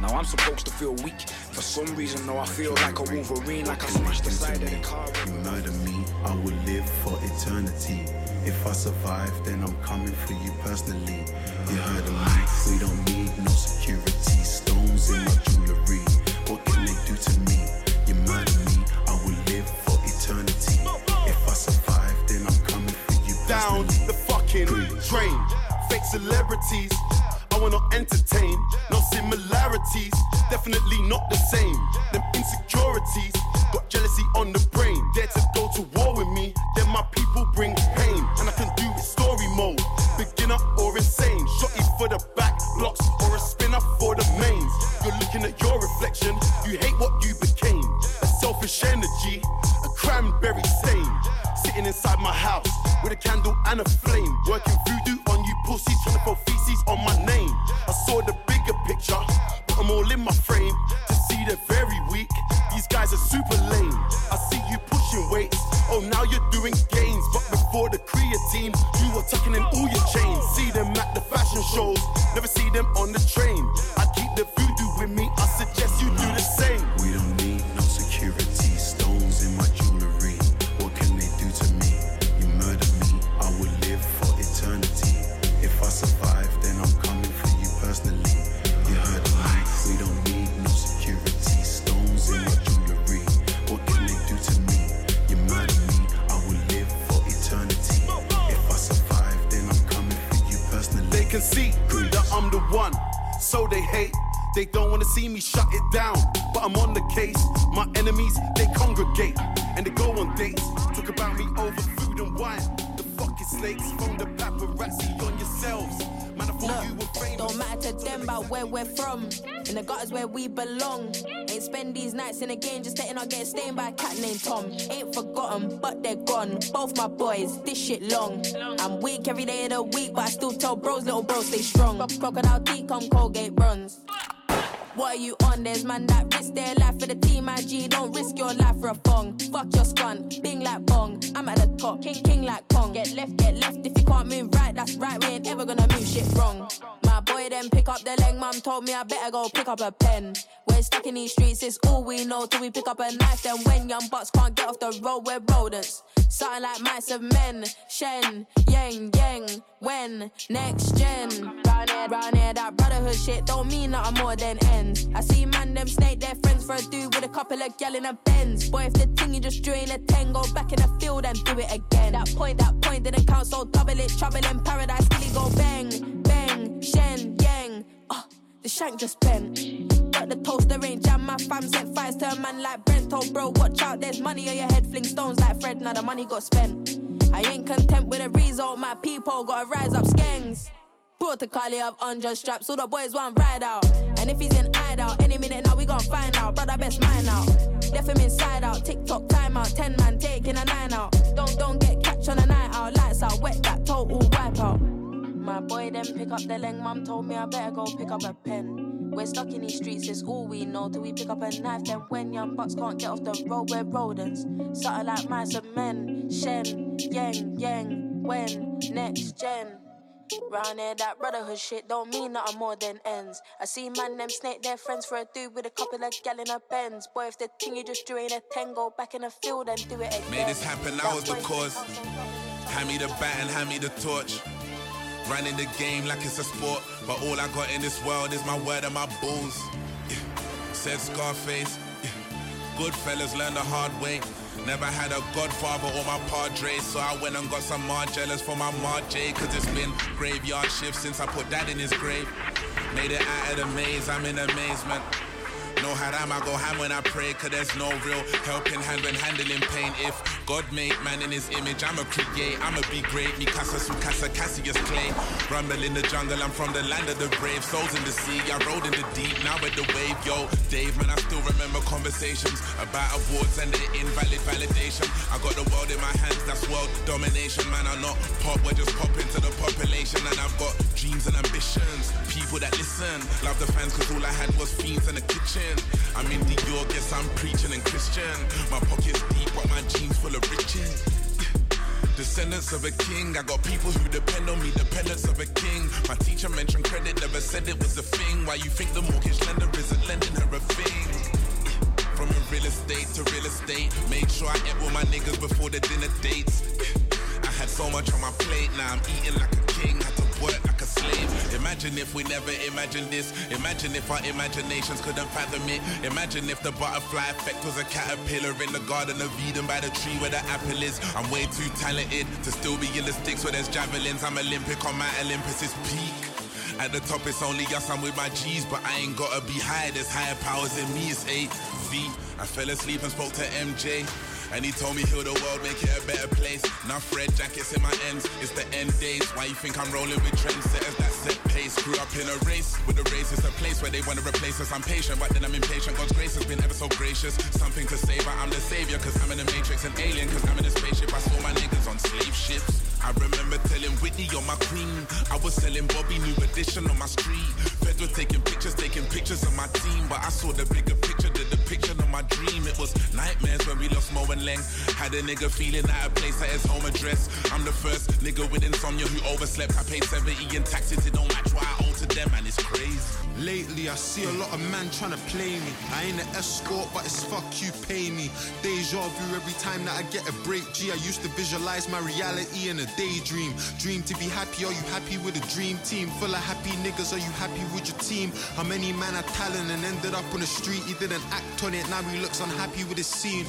Now I'm supposed to feel weak. For some reason, though, I feel like a Wolverine, like I smashed the side of the car. You murder me, I will live for eternity. If I survive, then I'm coming for you personally. You heard of me, we don't need no security. Stones in my jewelry, what can they do to me? You murder me, I will live for eternity. If I survive, then I'm coming for you personally. down the fucking drain. Fake celebrities. We're not entertained. No similarities, definitely not the same. Them insecurities got jealousy on the brain. Dare to go to war with me, then my people bring pain. And I can do it story mode, beginner or insane. Shotty for the back blocks or a spinner for the mains. You're looking at your reflection, gutters where we belong. Ain't spend these nights in a game just letting not get stained by a cat named Tom. Ain't forgotten, but they're gone. Both my boys, this shit long. I'm weak every day of the week, but I still tell bros, little bros, stay strong. Crocodile teeth, come Colgate bronze. What are you on? There's man that risk their life for the team. IG, don't risk your life for a thong. Fuck your spun, bing like bong. I'm at the top, king king like Kong. Get left, get left. If you can't move right, that's right. We ain't ever gonna move shit wrong. My boy then pick up the leg. Mum told me I better go pick up a pen. We're stuck in these streets, it's all we know. Till we pick up a knife, then when young bucks can't get off the road, we're rodents. Something like mice of men. Shen, yang, yang. When? Next gen. Round here, round here, that brotherhood shit don't mean nothing more than ends. I see man them snake their friends for a dude with a couple of gal in a Benz. Boy, if the thing you just drew in a 10, go back in the field and do it again. That point, that point didn't count, so double it. Trouble in paradise, till he go bang, bang, shen, yang. Oh, the shank just bent. But the toaster ain't jam. My fam sent fires to a man like Brent. Told bro, watch out, there's money on your head. Fling stones like Fred. Now the money got spent. I ain't content with the result. My people gotta rise up, skangs. Protocol of 100 straps, all the boys want ride out. And if he's in hideout, any minute now we gon' find out. Brother, best mine out. Left him inside out, TikTok time out. 10 man taking a nine out. Don't, don't get catch on a night out. Lights out, wet that total wipe out. My boy then pick up the leng. Mum told me I better go pick up a pen. We're stuck in these streets, it's all we know. Till we pick up a knife, then when young bucks can't get off the road, we're rodents. Something like mice and men. Shen, yang, yang, when, next gen. Round here, that brotherhood shit don't mean nothing more than ends. I see man them snake their friends for a dude with a couple of gal in a Benz. Boy, if the thing you just drew in a 10, go back in the field and do it again. Made this happen, I was the cause. Hand me the bat and hand me the torch. Running the game like it's a sport, but all I got in this world is my word and my balls. Yeah. Said Scarface. Yeah. Good fellas learn the hard way. Never had a godfather or my padre, so I went and got some Margielas for my Marj, cause it's been graveyard shift since I put that in his grave. Made it out of the maze, I'm in amazement. No haram, I go ham when I pray, cause there's no real helping hand when handling pain. If God made man in his image, I'ma create, I'ma be great. Me casa su casa, Cassius Clay. Rumble in the jungle, I'm from the land of the brave. Souls in the sea, I rode in the deep, now with the wave. Yo, Dave, man, I still remember conversations about awards and the invalid validation. I got the world in my hands, that's world domination. Man, I'm not pop, we're just pop into the population. And I've got dreams and ambitions. People that listen, love the fans, cause all I had was fiends in the kitchen. I'm in Dior, guess I'm preaching and Christian. My pockets deep, but my jeans full of riches. Descendants of a king, I got people who depend on me, dependents of a king. My teacher mentioned credit, never said it was a thing. Why you think the mortgage lender isn't lending her a thing? From real estate to real estate, made sure I ate with my niggas before the dinner dates. I had so much on my plate, now I'm eating like a king. Had Imagine if we never imagined this. Imagine if our imaginations couldn't fathom it. Imagine if the butterfly effect was a caterpillar in the garden of Eden by the tree where the apple is. I'm way too talented to still be in the sticks where there's javelins. I'm Olympic on my Olympus' peak. At the top, it's only us, I'm with my G's, but I ain't gotta be high. There's higher powers in me, it's 8V. I fell asleep and spoke to MJ. And he told me heal the world, make it a better place. Enough red jackets in my ends, it's the end days. Why you think I'm rolling with trendsetters that set pace? Grew up in a race, with a race it's a place where they wanna replace us. I'm patient, but then I'm impatient. God's grace has been ever so gracious. Something to say, but I'm the savior, cause I'm in the matrix, an alien, cause I'm in a spaceship. I saw my niggas on slave ships. I remember telling Whitney you're my queen. I was selling Bobby new edition on my street. Feds were taking pictures, taking pictures of my team, but I saw the bigger picture, the depiction of my dream. It was nightmares when we lost Mo and Leng. Had a nigga feeling out of place at his home address. I'm the first nigga with insomnia who overslept. I paid 70 in taxes, it don't match what I them, and it's crazy. Lately, I see a lot of man trying to play me. I ain't an escort, but it's fuck you, pay me. Deja vu every time that I get a break. G, I used to visualize my reality in a daydream. Dream to be happy, are you happy with a dream team? Full of happy niggas, are you happy with your team? How many man had talent and ended up on the street? He didn't act on it, now he looks unhappy with his scene.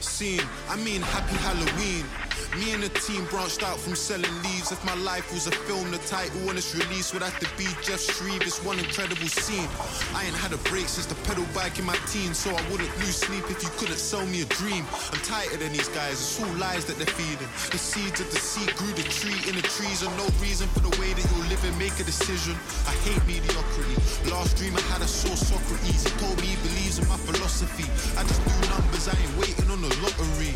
Scene, I mean happy Halloween. Me and the team branched out from selling leaves. If my life was a film, the title when it's released would have to be Jeff Shreve. It's one incredible scene. I ain't had a break since the pedal bike in my teens, so I wouldn't lose sleep if you couldn't sell me a dream. I'm tighter than these guys, it's all lies that they're feeding. The seeds of the seed grew the tree in the trees, and no reason for the way that you'll live and make a decision. I hate mediocrity. Last dream I had, I saw Socrates. He told me he believes in my philosophy. I just do numbers, I ain't waiting on the lottery.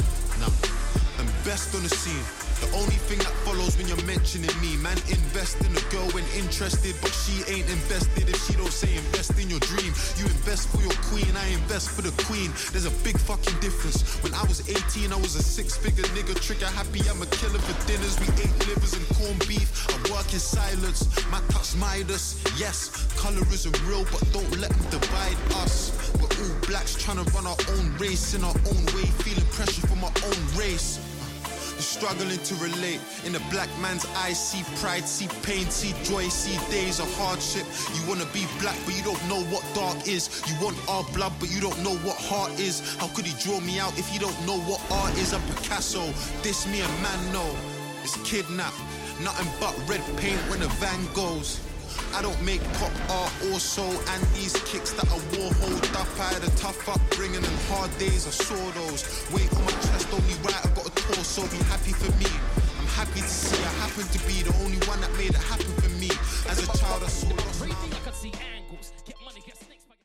Best on the scene. The only thing that follows when you're mentioning me, man, invest in a girl when interested, but she ain't invested if she don't say invest in your dream. You invest for your queen, I invest for the queen. There's a big fucking difference. When I was 18, I was a six-figure nigga, trigger happy. I'm a killer for dinners. We ate livers and corned beef. I work in silence. My touch Midas. Yes, color isn't real, but don't let them divide us. We're all blacks trying to run our own race in our own way, feeling pressure from our own race. Struggling to relate. In a black man's eyes, see pride, see pain, see joy, see days of hardship. You wanna be black, but you don't know what dark is. You want our blood, but you don't know what heart is. How could he draw me out if you don't know what art is? I'm Picasso. This me a man know. It's kidnapped. Nothing but red paint when the van goes. I don't make pop art or soul. And these kicks that I wore hold up. I had a tough upbringing and hard days. I saw those. Weight on my chest, only right. I got a torso. Be happy for me. I'm happy to see I happen to be the only one that made it happen for me. As a child, I saw lost.